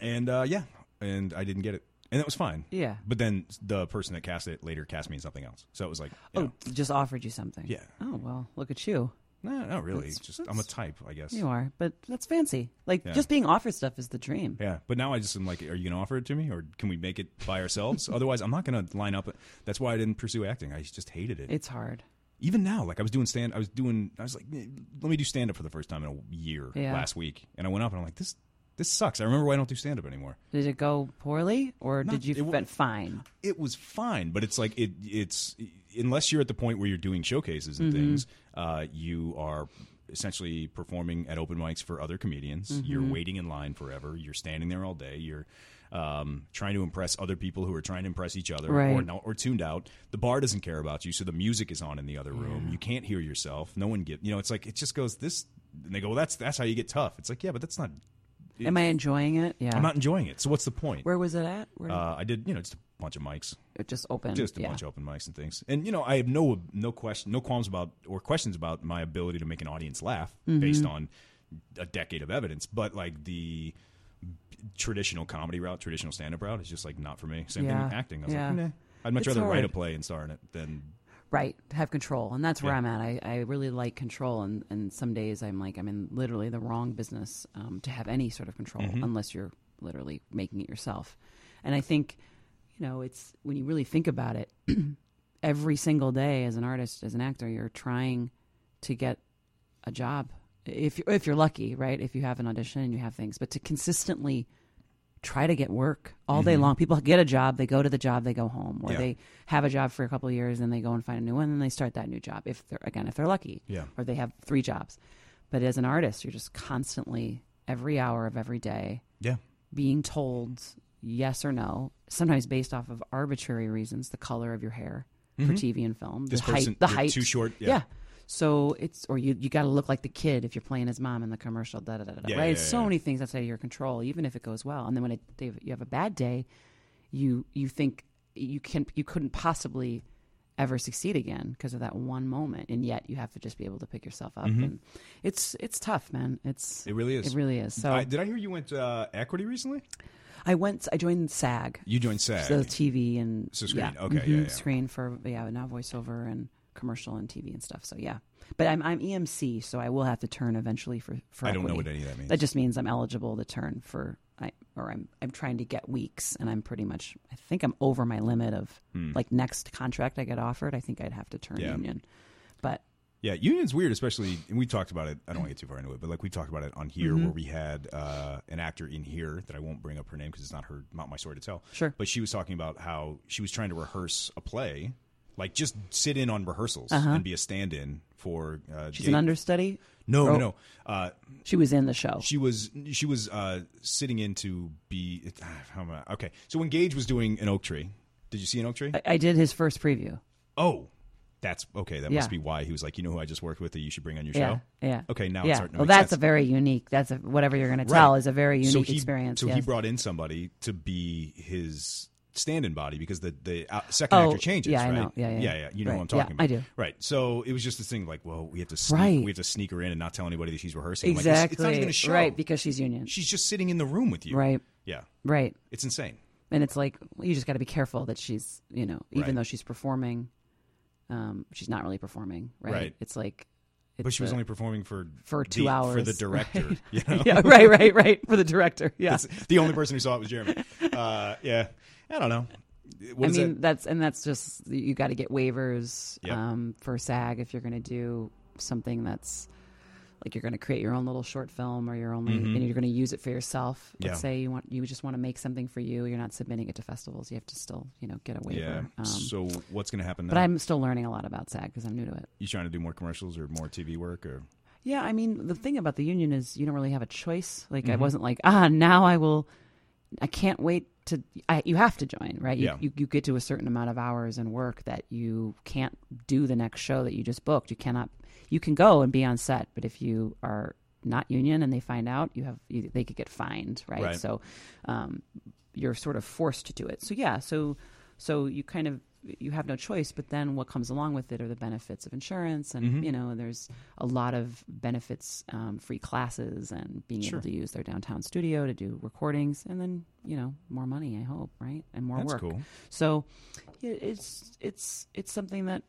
And uh, yeah, and I didn't get it, and that was fine. Yeah. But then the person that cast it later cast me in something else. So it was like, Oh, know, just offered you something. Yeah. Oh well, look at you. no, not really. That's- just I'm a type, I guess. You are, but that's fancy. Like Yeah. just being offered stuff is the dream. Yeah, but now I just am like, are you going to offer it to me, or can we make it by ourselves? Otherwise, I'm not going to line up. That's why I didn't pursue acting. I just hated it. It's hard. Even now, like I was doing stand, I was doing, I was like, let me do stand up for the first time in a year Yeah. last week, and I went up and I'm like, this, this sucks. I remember why I don't do stand up anymore. Did it go poorly, or Not- did you it went fine? it was fine, but it's like it it's unless you're at the point where you're doing showcases and Mm-hmm. things, uh, you are essentially performing at open mics for other comedians. Mm-hmm. You're waiting in line forever. You're standing there all day. You're um, trying to impress other people who are trying to impress each other or Right. no, or tuned out. The bar doesn't care about you, so the music is on in the other room. You can't hear yourself. No one get you know. It's like it just goes this. And they go, well, that's that's how you get tough. It's like yeah, but that's not. Am I enjoying it? Yeah. I'm not enjoying it. So what's the point? Where was it at? Where Uh, I did you know just a bunch of mics it just opened. just a yeah. bunch of open mics and things. And you know, I have no no question, no qualms about or questions about my ability to make an audience laugh Mm-hmm. based on a decade of evidence. But like the traditional comedy route, traditional stand up route is just like not for me. Same thing Yeah. with acting. I was Yeah. like, nah. I'd much It's rather write a play and star in it than Right, have control, and that's where Yeah. I'm at. I, I really like control, and, and some days I'm like I'm in literally the wrong business um, to have any sort of control Mm-hmm. unless you're literally making it yourself. And I think, you know, it's when you really think about it, every single day as an artist, as an actor, you're trying to get a job if if you're lucky, right? If you have an audition and you have things, but to consistently try to get work all day long. People get a job, they go to the job, they go home, or Mm-hmm. Yeah. they have a job for a couple of years and they go and find a new one and they start that new job. If they're again, if they're lucky, Yeah. or they have three jobs. But as an artist, you're just constantly every hour of every day Yeah. being told yes or no, sometimes based off of arbitrary reasons, the color of your hair for TV and film, Mm-hmm. This the person height, the height, too short. yeah. Yeah. So it's or you you got to look like the kid if you're playing his mom in the commercial. Da da da da. Yeah, right? yeah, It's so yeah. many things outside of your control, even if it goes well. And then when it, they, you have a bad day, you you think you can you couldn't possibly ever succeed again because of that one moment, and yet you have to just be able to pick yourself up. And it's it's tough, man. It's Mm-hmm. It really is. It really is. So I, did I hear you went uh, equity recently? I went. I joined SAG. You joined SAG. So TV and So screen. yeah, Okay, mhm, yeah, yeah. screen for yeah now voiceover and commercial and TV and stuff. So yeah, but I'm I'm EMC, so I will have to turn eventually for for. I don't know what any of that means. That just means I'm eligible to turn for I or I'm I'm trying to get weeks, and I'm pretty much I think I'm over my limit of like next contract I get offered. I think I'd have to turn Hmm. Yeah. union, but Yeah, union's weird, especially, and we talked about it. I don't want to get too far into it, but like we talked about it on here, Mm-hmm. where we had uh, an actor in here that I won't bring up her name because it's not her, not my story to tell. Sure. But she was talking about how she was trying to rehearse a play, like just sit in on rehearsals and be a stand-in for. Uh, Uh-huh. she's an understudy. No, no, no. Uh, She was in the show. she was she was uh, sitting in to be. How am I, okay, so when Gage was doing an oak tree, did you see an oak tree? I, I did his first preview. oh, that's okay. That Yeah. must be why he was like, you know who I just worked with that you should bring on your Yeah, show. yeah. Okay, now it's yeah. starting to well, that's sense. a very unique. That's a, whatever you're going to tell is a very unique so he, experience. So he brought in somebody to be his stand-in body because the the second Oh, actor changes. yeah, I right? know. Yeah, yeah, yeah, yeah. You know Right. what I'm Yeah, talking about. I do. Right. So it was just this thing like, well, we have to sneak, Right. we have to sneak her in and not tell anybody that she's rehearsing. I'm like, exactly it's, it's not even a show. right because she's union. she's just sitting in the room with you. Right. Yeah. Right. It's insane. and it's like you just got to be careful that she's you know even though she's performing um she's not really performing right, it's like it's But she was a- only performing for for the- two for the director. right. You know? yeah right right right for the director yeah That's- the only person who saw it was Jeremy. Uh, yeah. I don't know. What i is mean that? that's and that's just you got to get waivers Yep. um for sag if you're going to do something that's like you're going to create your own little short film or your only and you're going to use it for yourself let's Mm-hmm. Yeah. say you want you just want to make something for you you're not submitting it to festivals you have to still you know get a waiver Yeah. um, so what's going to happen now? but i'm still learning a lot about sag because i'm new to it you trying to do more commercials or more TV work or Yeah, I mean, the thing about the union is you don't really have a choice. Like, Mm-hmm. I wasn't like, ah, now I will. I can't wait to. I, you have to join, right? You, Yeah. you you get to a certain amount of hours and work that you can't do the next show that you just booked. You cannot. You can go and be on set, but if you are not union and they find out, you have you, they could get fined, right? Right. So, um, you're sort of forced to do it. So yeah, so so you kind of you have no choice but then what comes along with it are the benefits of insurance and Mm-hmm. you know there's a lot of benefits um, free classes and being Sure. able to use their downtown studio to do recordings and then you know more money i hope right and more That's work cool. so it's it's it's something that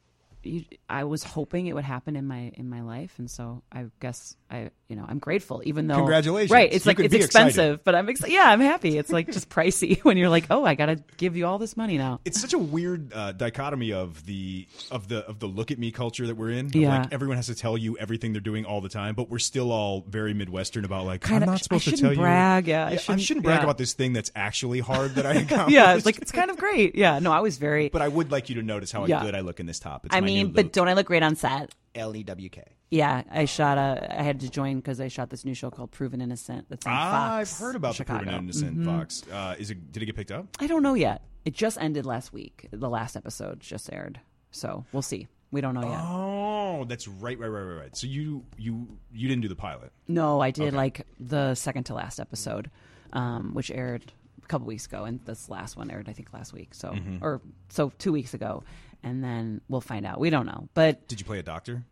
you, I was hoping it would happen in my in my life, and so I guess I you know I'm grateful, even though Congratulations. right? It's You like it's be excited. expensive, but I'm excited. Yeah, I'm happy. It's like just pricey when you're like, oh, I got to give you all this money now. it's such a weird uh, dichotomy of the of the of the look at me culture that we're in. Yeah. like everyone has to tell you everything they're doing all the time, but we're still all very midwestern about like Kinda- I'm I not supposed to tell brag, you. yeah, I I shouldn't- shouldn't brag yeah. about this thing that's actually hard that I accomplished. yeah, it's like it's kind of great. Yeah, no, I was very. but I would like you to notice how Yeah. good I look in this top. It's I mean, but don't I look great on set? L E W K. Yeah, I shot a. I had to join because I shot this new show called Proven Innocent. That's on Ah, I've heard about Chicago. the Proven Innocent Fox. Uh, is it? Did it get picked up? I don't know yet. It just ended last week. The last episode just aired, so we'll see. We don't know yet. Oh, that's right, right, right, right, right. So you you you didn't do the pilot. No, I did Okay. like the second to last episode, um, which aired a couple weeks ago, and this last one aired I think last week. So Mm-hmm. or so two weeks ago, and then we'll find out. We don't know, but Did you play a doctor?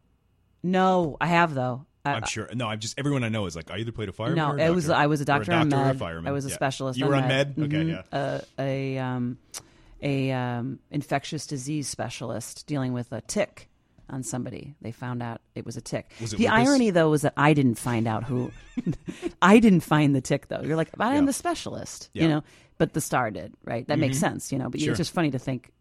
no, I have though. I, I'm sure. No, I'm just everyone I know is like I either played a fireman. No, or a it was. I was a Or doctor, on doctor or a med. fireman. I was a Yeah. specialist. You were on med. Okay, Mhm. yeah. Uh, a um, a um, infectious disease specialist dealing with a tick on somebody. They found out it was a tick. Was it the lupus? irony, though, was that I didn't find out who. I didn't find the tick, though. You're like, but I'm Yeah. the specialist, Yeah. you know. But the star did, right? That makes sense, you know. But Sure. it's just funny to think.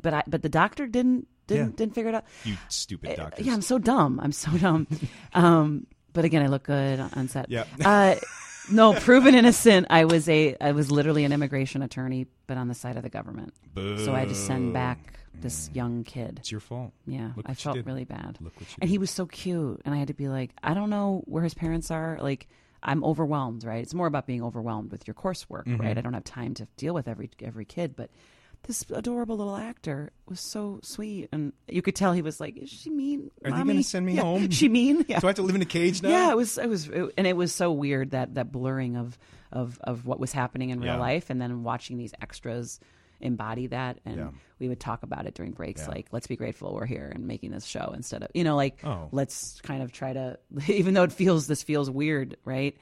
But I, but the doctor didn't didn't Yeah. didn't figure it out. You stupid doctor. Uh, Yeah, I'm so dumb. I'm so dumb. um, but again, I look good on set. Yeah. uh, no, proven innocent. I was a I was literally an immigration attorney, but on the side of the government. So I had to send back this young kid. It's your fault. Yeah, Look I felt really bad. Look what you and he was so cute, and I had to be like, I don't know where his parents are. Like, I'm overwhelmed, right? It's more about being overwhelmed with your coursework, Mm-hmm. right? I don't have time to deal with every every kid, but this adorable little actor was so sweet, and you could tell he was like, "Is she mean? Are they gonna send me Yeah. home? She mean? Yeah. Do I have to live in a cage now? Yeah, it was. It was, it- and it was so weird that that blurring of of of what was happening in real Yeah. life, and then watching these extras embody that. And Yeah. we would talk about it during breaks, Yeah. like, "Let's be grateful we're here and making this show instead of you know, like, Oh. let's kind of try to, even though it feels this feels weird, right?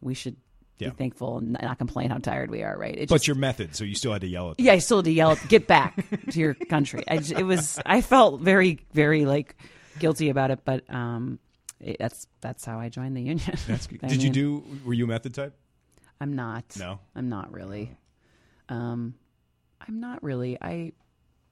We should Yeah. be thankful and not complain how tired we are, right? It But just- your method, so you still had to yell at them. yeah, I still had to yell, "Get back to your country." I, it was, I felt very, very like guilty about it, but um, it, that's that's how I joined the union. That's good. Did you do? Were you a method type? I'm not. No? I'm not really. Um, I'm not really. I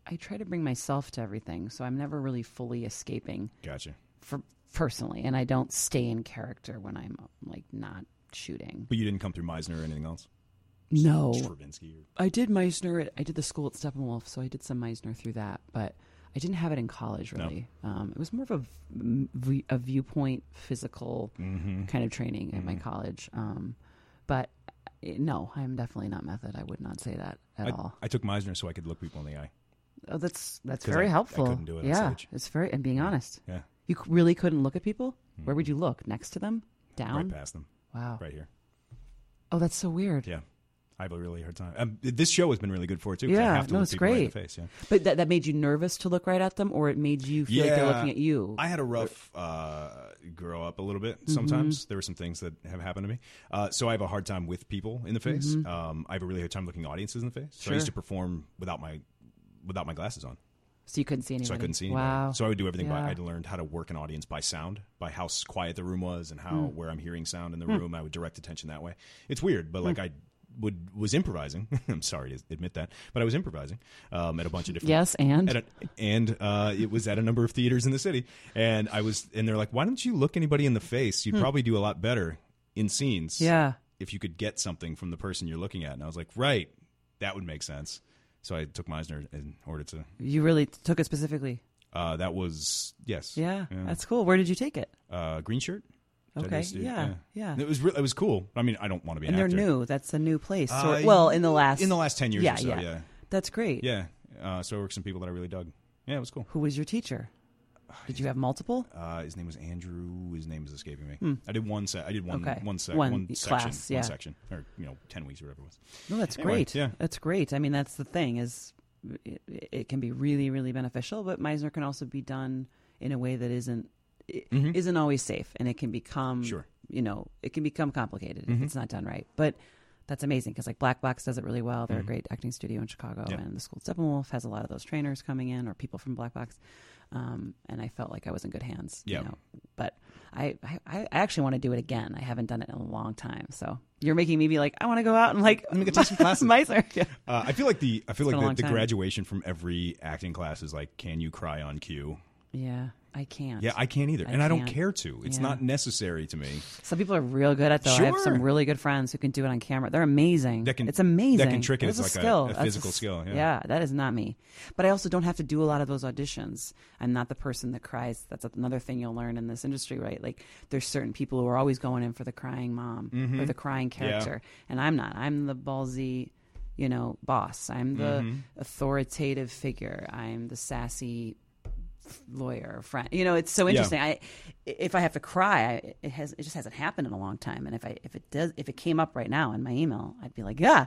I try to bring myself to everything, so I'm never really fully escaping Gotcha. for personally, and I don't stay in character when I'm like not shooting. But you didn't come through Meisner or anything else. No, Stravinsky. Or... I did Meisner. At, I did the school at Steppenwolf, so I did some Meisner through that. But I didn't have it in college No. really. Um, it was more of a, v- v- a viewpoint physical kind of training at my college. Um, but uh, no, I'm definitely not method. I would not say that at I, all. I took Meisner so I could look people in the eye. Oh, that's that's very I- I helpful. couldn't do it yeah, it's very and being honest. Yeah, You really couldn't look at people. Where would you look? Next to them? Down? right past them, Wow. right here. Oh, that's so weird. Yeah, I have a really hard time. Um, this show has been really good for it too. 'cause I Yeah, have to no, look it's people right in the great. face. Yeah. But that, that made you nervous to look right at them, or it made you feel like they're looking at you. I had a rough uh, grow up a little bit. Mm-hmm. Sometimes there were some things that have happened to me, uh, so I have a hard time with people in the face. Um, I have a really hard time looking audiences in the face. So I Mm-hmm. Used to perform without my without my glasses on, so you couldn't see anybody. so I couldn't see anybody. Wow. So I would do everything by. Yeah. I learned how to work an audience by sound, by how quiet the room was, and how Hmm. where I'm hearing sound in the room. I would direct attention that way. It's weird, but like Hmm. I would was improvising. I'm sorry to admit that, but I was improvising um, at a bunch of different Yes, and a, and uh, it was at a number of theaters in the city. And I was, and they're like, "Why don't you look anybody in the face? You'd probably do a lot better in scenes. Hmm. yeah. if you could get something from the person you're looking at." And I was like, "Right, that would make sense." So I took Meisner in order to. You really took it specifically. Uh, that was yes, Yeah, that's cool. Where did you take it? uh, green shirt. Okay, do- yeah, yeah. It was re- it was cool. I mean, I don't want to be an And they're actor. new. That's a new place. So, Uh, well, in the last in the last ten years yeah, or so. yeah, Yeah, That's great. yeah. Uh, so I worked with some people that I really dug. Yeah, it was cool. Who was your teacher? Did you have multiple? Uh, his name was Andrew. His name is escaping me. I did one set. I did one Hmm. Okay. one sec- One one class, section, yeah. one section, or you know, ten weeks or whatever it was. No, that's Anyway, great. yeah. That's great. I mean, that's the thing is it, it can be really, really beneficial, but Meisner can also be done in a way that isn't Mhm. isn't always safe, and it can become Sure. you know it can become complicated Mhm. if it's not done right. But that's amazing because like Black Box does it really well. They're a great acting studio in Chicago, Mm-hmm. Yeah. and the School of Steppenwolf has a lot of those trainers coming in or people from Black Box. Um, and I felt like I was in good hands. Yeah. You know? But I, I, I actually want to do it again. I haven't done it in a long time. So you're making me be like, I want to go out and like, Let me go take some classes. Meisner. Yeah. Uh, I feel like the I feel It's like the, the graduation from every acting class is like, can you cry on cue? Yeah, I can't. Yeah, I can't either, I and I don't care to. It's Yeah. not necessary to me. Some people are real good at though. I have some really good friends who can do it on camera. They're amazing. That can- it's amazing. that can trick it. It's a like a- skill. a That's physical s- skill, yeah. that is not me. But I also don't have to do a lot of those auditions. I'm not the person that cries. That's another thing you'll learn in this industry, right? Like there's certain people who are always going in for the crying mom Mm-hmm. or the crying character, and I'm not. I'm the ballsy. You know, boss. I'm the Mm-hmm. authoritative figure. I'm the sassy lawyer friend. You know, it's so interesting. I if I have to cry, I, it has it just hasn't happened in a long time. And if I if it does if it came up right now in my email, I'd be like, yeah,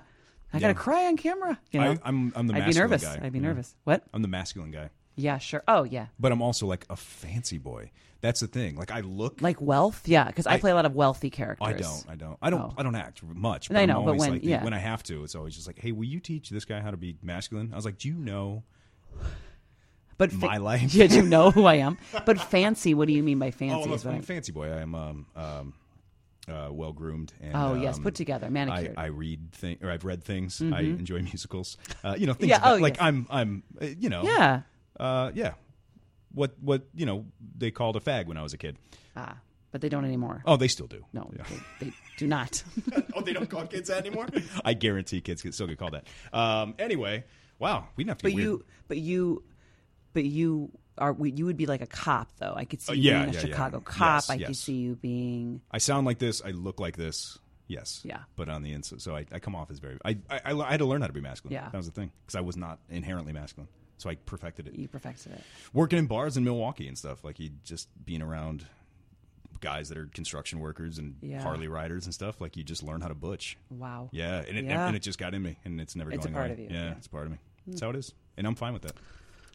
I got to cry on camera. You know, I, I'm I'm the I'd be nervous. guy. I'd be Yeah. nervous. What? I'm the masculine guy. Yeah, sure. Oh, yeah. but I'm also like a fancy boy. That's the thing. Like I look Like wealth? Yeah, because I, I- play a lot of wealthy characters. I don't. I don't. I don't. Oh. I don't act much. I But I'm know, but when- like, yeah. when I have to, it's always just like, hey, will you teach this guy how to be masculine? I was like, do you know? But My life. yeah, do you know who I am? But fancy, what do you mean by fancy? Oh, is what I'm fancy boy. I am um, um, uh, well groomed. And, Oh, yes, um, put together, manicured. Mm-hmm. I, I read things, or I've read things. I enjoy musicals. Uh, you know, things Yeah, about- oh, like yes. I'm, I'm, uh, you know, yeah. uh, yeah. What, what, you know, they called a fag when I was a kid. Ah, but they don't anymore. Oh, they still do. No, Yeah. they, they do not. oh, they don't call kids that anymore. I guarantee kids can still get called that. Um, anyway, wow, we didn't have to. but you, but you, but you are. You would be like a cop, though. I could see Uh, you yeah, being a yeah, yeah. Chicago cop. Yes, I could see you being. I sound like this. I look like this. Yes. Yeah. But on the inside, so I, I come off as very. I, I I had to learn how to be masculine. Yeah. That was the thing because I was not inherently masculine. So I perfected it. You perfected it. Working in bars in Milwaukee and stuff like you just being around guys that are construction workers and Yeah. Harley riders and stuff. Like you just learn how to butch. Wow. Yeah, and it Yeah. and it just got in me, and it's never It's going part away. of you, Yeah, yeah. It's part of me. That's how it is, and I'm fine with that.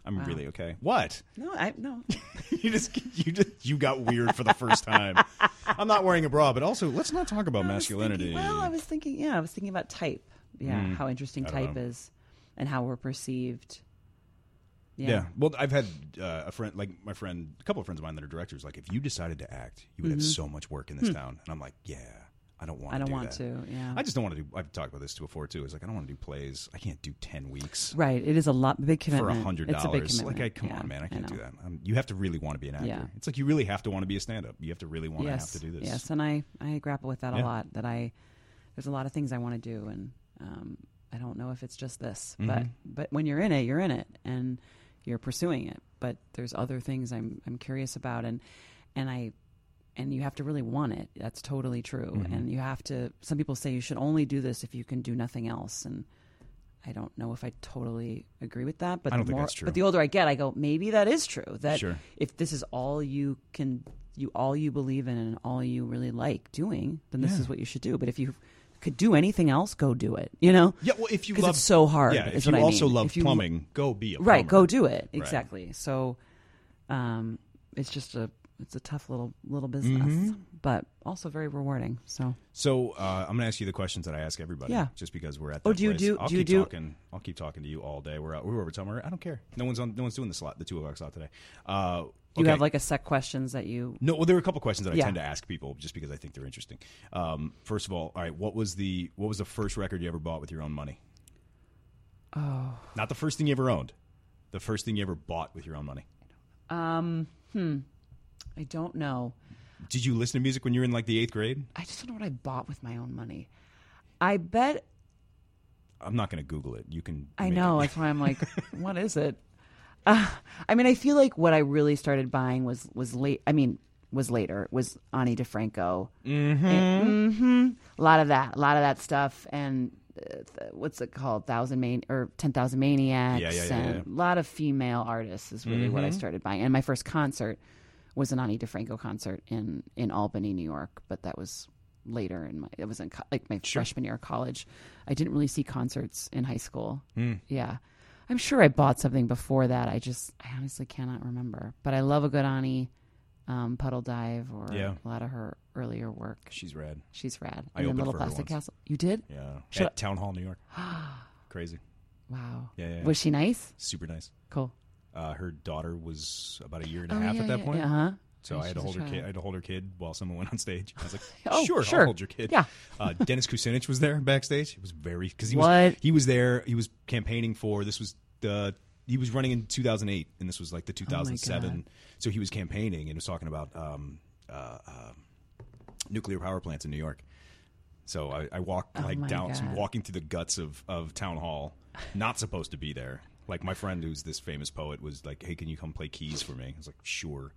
I'm Wow. really okay. What? No, I no. you just you just you got weird for the first time. I'm not wearing a bra, but also let's not talk about masculinity. thinking- well, I was thinking. Yeah, I was thinking about type. Yeah, Mm, how interesting type know. is, and how we're perceived. Yeah. yeah. Well, I've had uh, a friend, like my friend, a couple of friends of mine that are directors. Like, if you decided to act, you would have so much work in this town. And I'm like, yeah, I don't want. I don't do want that. to. Yeah. I just don't want to do. I've talked about this too before too. It's like I don't want to do plays. I can't do ten weeks right. It is a lot big for commitment. a hundred It's a big dollars. Like. I come Yeah, on, man, I can't know. do that. Um, you have to really want to be an actor. Yeah. It's like you really have to want to be a stand-up. You have to really want to have to do this. Yes, and I I grapple with that Yeah. a lot. That I there's a lot of things I want to do, and um, I don't know if it's just this, Mm-hmm. but but when you're in it, you're in it, and you're pursuing it. But there's other things I'm I'm curious about, and and I and you have to really want it. That's totally true. Mm-hmm. And you have to. Some people say you should only do this if you can do nothing else, and I don't know if I totally agree with that. But I don't the think more, that's true. but the older I get, I go maybe that is true. That Sure. if this is all you can, you all you believe in and all you really like doing, then this Yeah. is what you should do. But if you could do anything else, go do it. You know. Yeah, well, if you love it's so hard. yeah, is if you what I also mean. love If you- plumbing, go be a plumber. right? Go do it exactly. So, um, it's just a it's a tough little little business, Mm-hmm. but also very rewarding. So So uh, I'm going to ask you the questions that I ask everybody. Yeah. Just because we're at. That Oh, do you place. do- I'll do you keep do- talking. I'll keep talking to you all day. We're out. We're over somewhere. I don't care. No one's on. No one's doing the slot. The two o'clock slot today. Uh, you okay. have like a set questions that you. No, well, there are a couple questions that I Yeah. tend to ask people just because I think they're interesting. Um, first of all, all right, what was the what was the first record you ever bought with your own money? Oh, Not the first thing you ever owned. The first thing you ever bought with your own money. um, hmm. I don't know. Did you listen to music when you were in like the eighth grade? I just don't know what I bought with my own money. I bet I'm not going to Google it. You can. I know. it. That's why I'm like, what is it? Uh, I mean, I feel like what I really started buying was was late. I mean, was later. Was Ani DiFranco. Mm-hmm. hmm A lot of that. A lot of that stuff. And uh, th- what's it called? Thousand Man or ten thousand maniacs. Yeah, yeah, yeah, and yeah. Mm-hmm. A lot of female artists is really what I started buying. And my first concert was an Ani DiFranco concert in in Albany, New York. But that was later in my. It was in co- like my freshman year of college. I didn't really see concerts in high school. Hmm. Yeah. I'm sure I bought something before that. I just, I honestly cannot remember. But I love a good Ani um, Puddle Dive or Yeah. a lot of her earlier work. She's rad. She's rad. I and opened Little Plastic. Castle. You did? Yeah. Should At I- Town Hall, New York. Crazy. Wow. Yeah, yeah, yeah. Was she nice? Super nice. Cool. Uh, her daughter was about a year and a Oh, half yeah, at that yeah, point. uh-huh. So I had to hold her kid. I had to hold her kid while someone went on stage. I was like, Oh, "Sure, sure. I'll hold your kid." Yeah. Uh, Dennis Kucinich was there backstage. It was very because he was What? he was there. He was campaigning for this was the he was running in 2008, and this was like the 2007. Oh so he was campaigning and was talking about um, uh, uh, nuclear power plants in New York. So I, I walked Oh like down, God. walking through the guts of, of town hall, not supposed to be there. Like my friend, who's this famous poet, was like, "Hey, can you come play keys for me?" I was like, "Sure."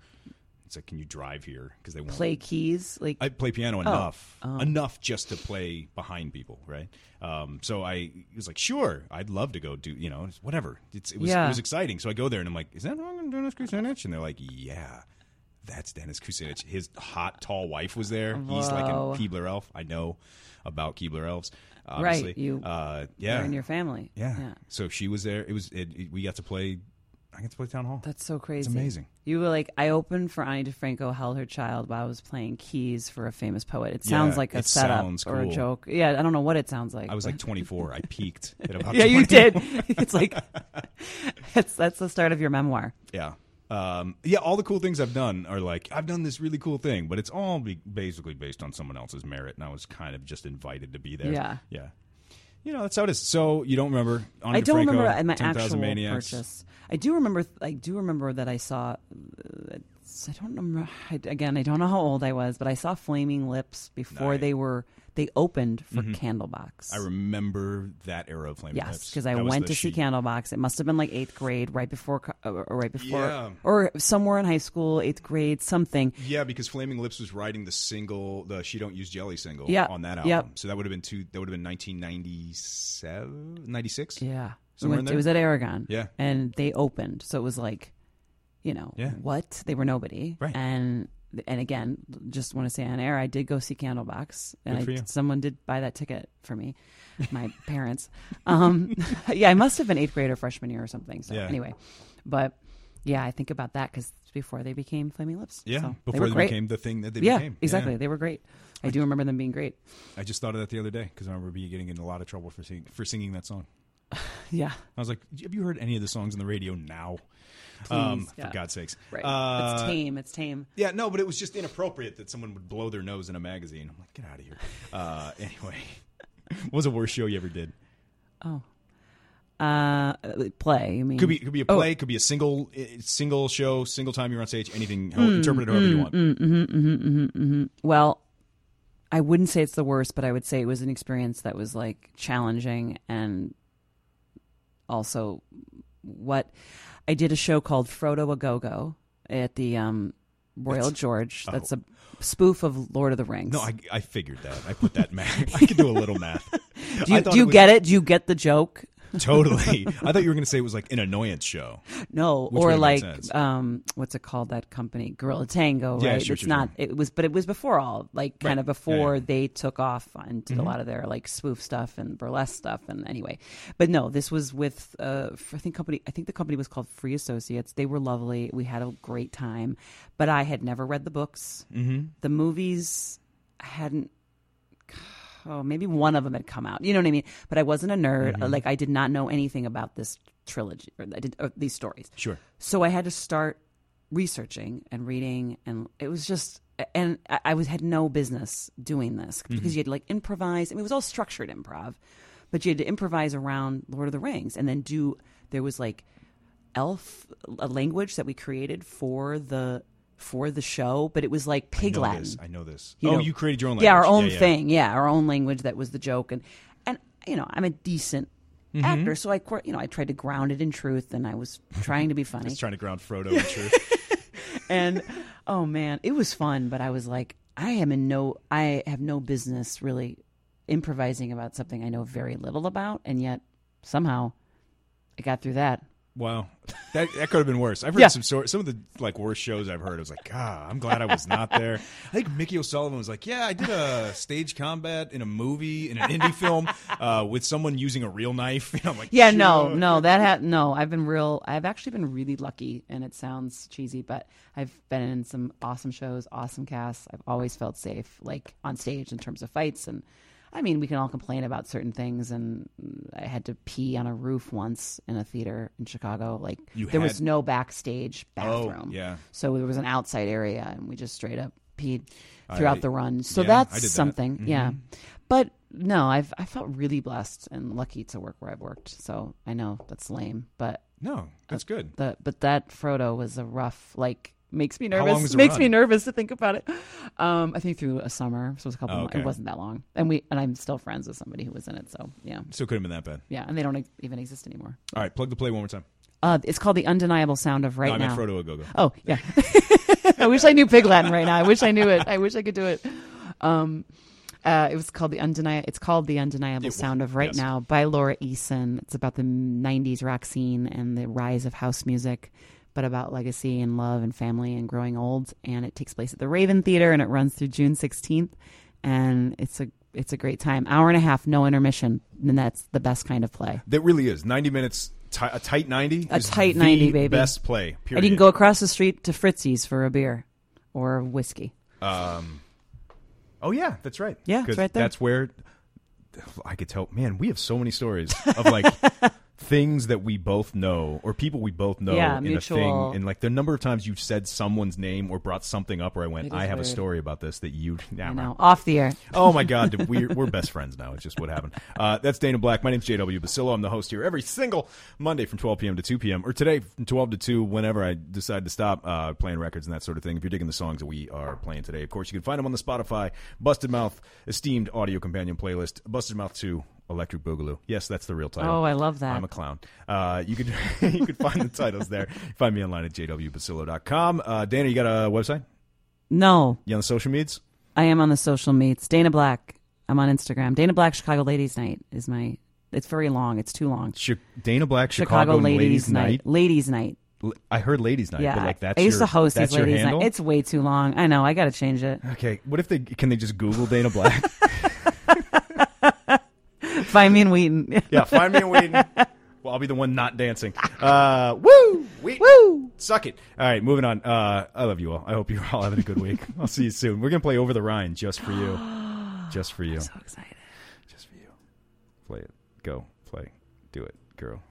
It's like, "Can you drive here?" Because they won't Play keys. Like, I play piano enough, Oh. enough just to play behind people, right? Um, so I was like, "Sure, I'd love to go do, you know, whatever." It's, it was Yeah. it was exciting. So I go there and I'm like, "Is that wrong on Dennis Kucinich?" And they're like, "Yeah." That's Dennis Kucinich. His hot, tall wife was there. He's like a Whoa. Keebler elf. I know about Keebler elves. Obviously. Right, you- uh, yeah. in your family. yeah. Yeah. So she was there. It was. It, it- we got to play I got to play town hall. That's so crazy. It's amazing. You were like, I opened for Ani DiFranco, held her child while I was playing keys for a famous poet. It sounds Yeah, like a setup sounds or a joke. Yeah, I don't know what it sounds like. I was like 24. I peaked at about yeah, you did. It's like that's that's the start of your memoir. Yeah. Um, yeah, all the cool things I've done are like I've done this really cool thing, but it's all be- basically based on someone else's merit, and I was kind of just invited to be there. Yeah. yeah. You know that's how it is. So you don't remember? Ani I don't DiFranco, remember my 10,000 actual Maniacs. purchase. I do remember. I do remember that I saw. Uh, I don't remember. I, again, I don't know how old I was, but I saw Flaming Lips before Nice. they were. They opened for Candlebox. Mm-hmm. I remember that era of Flaming Yes, Lips Yes, because I That went to see. Candlebox. It must have been like eighth grade, right before, or or right before, Yeah. or somewhere in high school, eighth grade, something. Yeah, because Flaming Lips was writing the single, the "She Don't Use Jelly" single Yeah, on that album. yep. So that would have been two. That would have been 1997, 96. Yeah, we Somewhere went- in it was at Aragon. Yeah. and they opened, so it was like, you know, Yeah. what they were nobody, Right. And and again, just want to say on air, I did go see Candlebox, and I, someone did buy that ticket for me, my parents. Um, yeah, I must have been eighth grade or freshman year or something. So Yeah. anyway, but yeah, I think about that because before they became Flaming Lips. Yeah, so before they great. became the thing that they yeah, became. exactly. They were great. I do remember them being great. I just thought of that the other day because I remember me getting in a lot of trouble for sing- for singing that song. Yeah, I was like, "Have you heard any of the songs on the radio now?" Um, yeah. For God's sakes, right. Uh, it's tame. It's tame. Yeah, no, but it was just inappropriate that someone would blow their nose in a magazine. I'm like, get out of here. Uh, anyway, what was the worst show you ever did? Oh, uh, play. You mean Could be could be a Oh. play, could be a single eh, single show, single time you're on stage, anything. How, interpret it however you want. Well, I wouldn't say it's the worst, but I would say it was an experience that was like challenging and also what I did a show called Frodo a Go Go at the um, Royal George. That's a spoof of Lord of the Rings. No, I, I figured that. I put that math. I could do a little math. do you, do you was- get it? Do you get the joke? Totally. I thought you were going to say it was like an annoyance show. No, or like um, what's it called? That company, Gorilla Tango, Yeah, right? sure, it's sure, not. sure. It was, but it was before all, like kind Right. of before Yeah, yeah. they took off and did a lot of their like spoof stuff and burlesque stuff. And anyway, but no, this was with uh, I think company. I think the company was called Free Associates. They were lovely. We had a great time, but I had never read the books. Mm-hmm. The movies hadn't oh, maybe one of them had come out. You know what I mean? But I wasn't a nerd. Mm-hmm. Like I did not know anything about this trilogy or, did, or these stories. Sure. So I had to start researching and reading, and it was just. And I was had no business doing this because you had to like improvise. I mean, it was all structured improv, but you had to improvise around Lord of the Rings, and then do. There was like elf a language that we created for the for the show, but it was like pig I Latin. this. I know this. You oh, know, you created your own language. Yeah, our own yeah. thing. Yeah, our own language. That was the joke, and and you know, I'm a decent Mm-hmm. actor, so I you know I tried to ground it in truth, and I was trying to be funny. Just trying to ground Frodo in truth. and oh man, it was fun, but I was like, I am in no, I have no business really improvising about something I know very little about, and yet somehow I got through that. Wow, that that could have been worse. I've heard Yeah. some sort, some of the like worst shows I've heard. I was like, God, I'm glad I was not there. I think Mickey O'Sullivan was like, Yeah, I did a stage combat in a movie in an indie film uh, with someone using a real knife. And I'm like, Yeah, no, "Sure." no, that had no. I've been real. I've actually been really lucky, and it sounds cheesy, but I've been in some awesome shows, awesome casts. I've always felt safe, like on stage in terms of fights, and I mean, we can all complain about certain things. And I had to pee on a roof once in a theater in Chicago. Like You there was no backstage Oh, bathroom, yeah. so there was an outside area, and we just straight up peed throughout I- the run. So yeah, that's that. something, mm-hmm. yeah. But no, I've I felt really blessed and lucky to work where I've worked. So I know that's lame, but No, that's good. the but that Frodo was a rough like makes me nervous. Makes me nervous to think about it. Um, I think through a summer, so it was a couple. Oh, okay. It wasn't that long, and we and I'm still friends with somebody who was in it. So yeah, So could have been that bad. yeah, and they don't even exist anymore. All right, plug the play one more time. Uh, it's called the undeniable sound of right no, I now. meant Frodo a go go. Oh yeah. I wish I knew Pig Latin right now. I wish I knew it. I wish I could do it. Um, uh, it was called the undeniable. It's called the undeniable It was, sound of right yes. now by Laura Eason. It's about the '90s rock scene and the rise of house music, but about legacy and love and family and growing old. And it takes place at the Raven Theater and it runs through June 16th. And it's a it's a great time. Hour and a half, no intermission, and that's the best kind of play. That really is ninety minutes Ti- a tight ninety. A is tight the 90, baby. Best play. Period. And you can go across the street to Fritzy's for a beer or whiskey. um Oh yeah, that's right. Yeah, 'Cause right there. That's where I could tell. Man, we have so many stories of like things that we both know or people we both know Yeah, in mutual- a thing. And like the number of times you've said someone's name or brought something up where I went, I have a story about this that you. I know. Off the air. Oh my God, we're we're best friends now. It's just what happened. Uh, that's Dana Black. My name's JW Basilo. I'm the host here every single Monday from 12 p.m. to 2 p.m. or today from 12 to 2 whenever I decide to stop uh, playing records and that sort of thing. If you're digging the songs that we are playing today, of course you can find them on the Spotify Busted Mouth esteemed audio companion playlist. Busted Mouth 2 Electric Boogaloo. Yes, that's the real title. Oh, I love that. I'm a clown. Uh, you could you could find the titles there. Find me online at jwbasilo.com. Uh, Dana, you got a website? No, You on the social medias? I am on the social meets. Dana Black. I'm on Instagram. Dana Black Chicago Ladies Night is my. It's very long. It's too long. Dana Black Chicago, Ladies, Night. Ladies Night. I heard Ladies Night, Yeah, but like that's I used your, to host these Ladies? Night. It's way too long. I know. I got to change it. okay. What if they can they just Google Dana Black? Find me in Wheaton. yeah, find me in Wheaton. Well, I'll be the one not dancing. Uh, woo, Wheaton. Woo! suck it. All right, moving on. Uh, I love you all. I hope you're all having a good week. I'll see you soon. We're gonna play Over the Rhine just for you, just for you, I'm So excited. just for you. Play it. Go. Play. Do it, girl.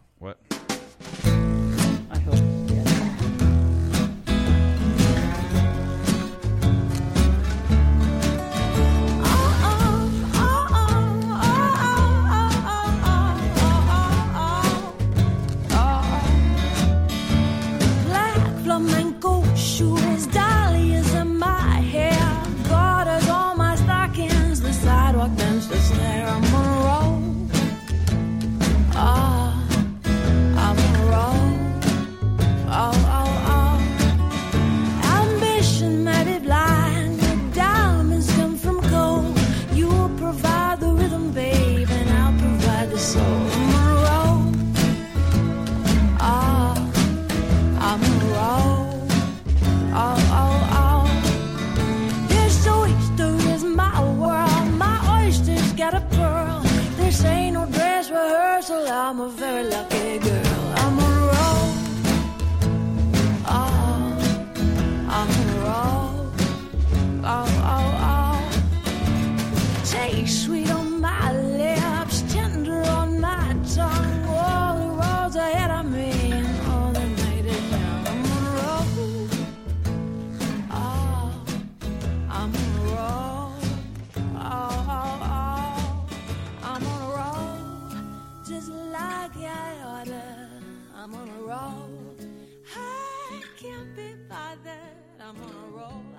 I'm on a roll.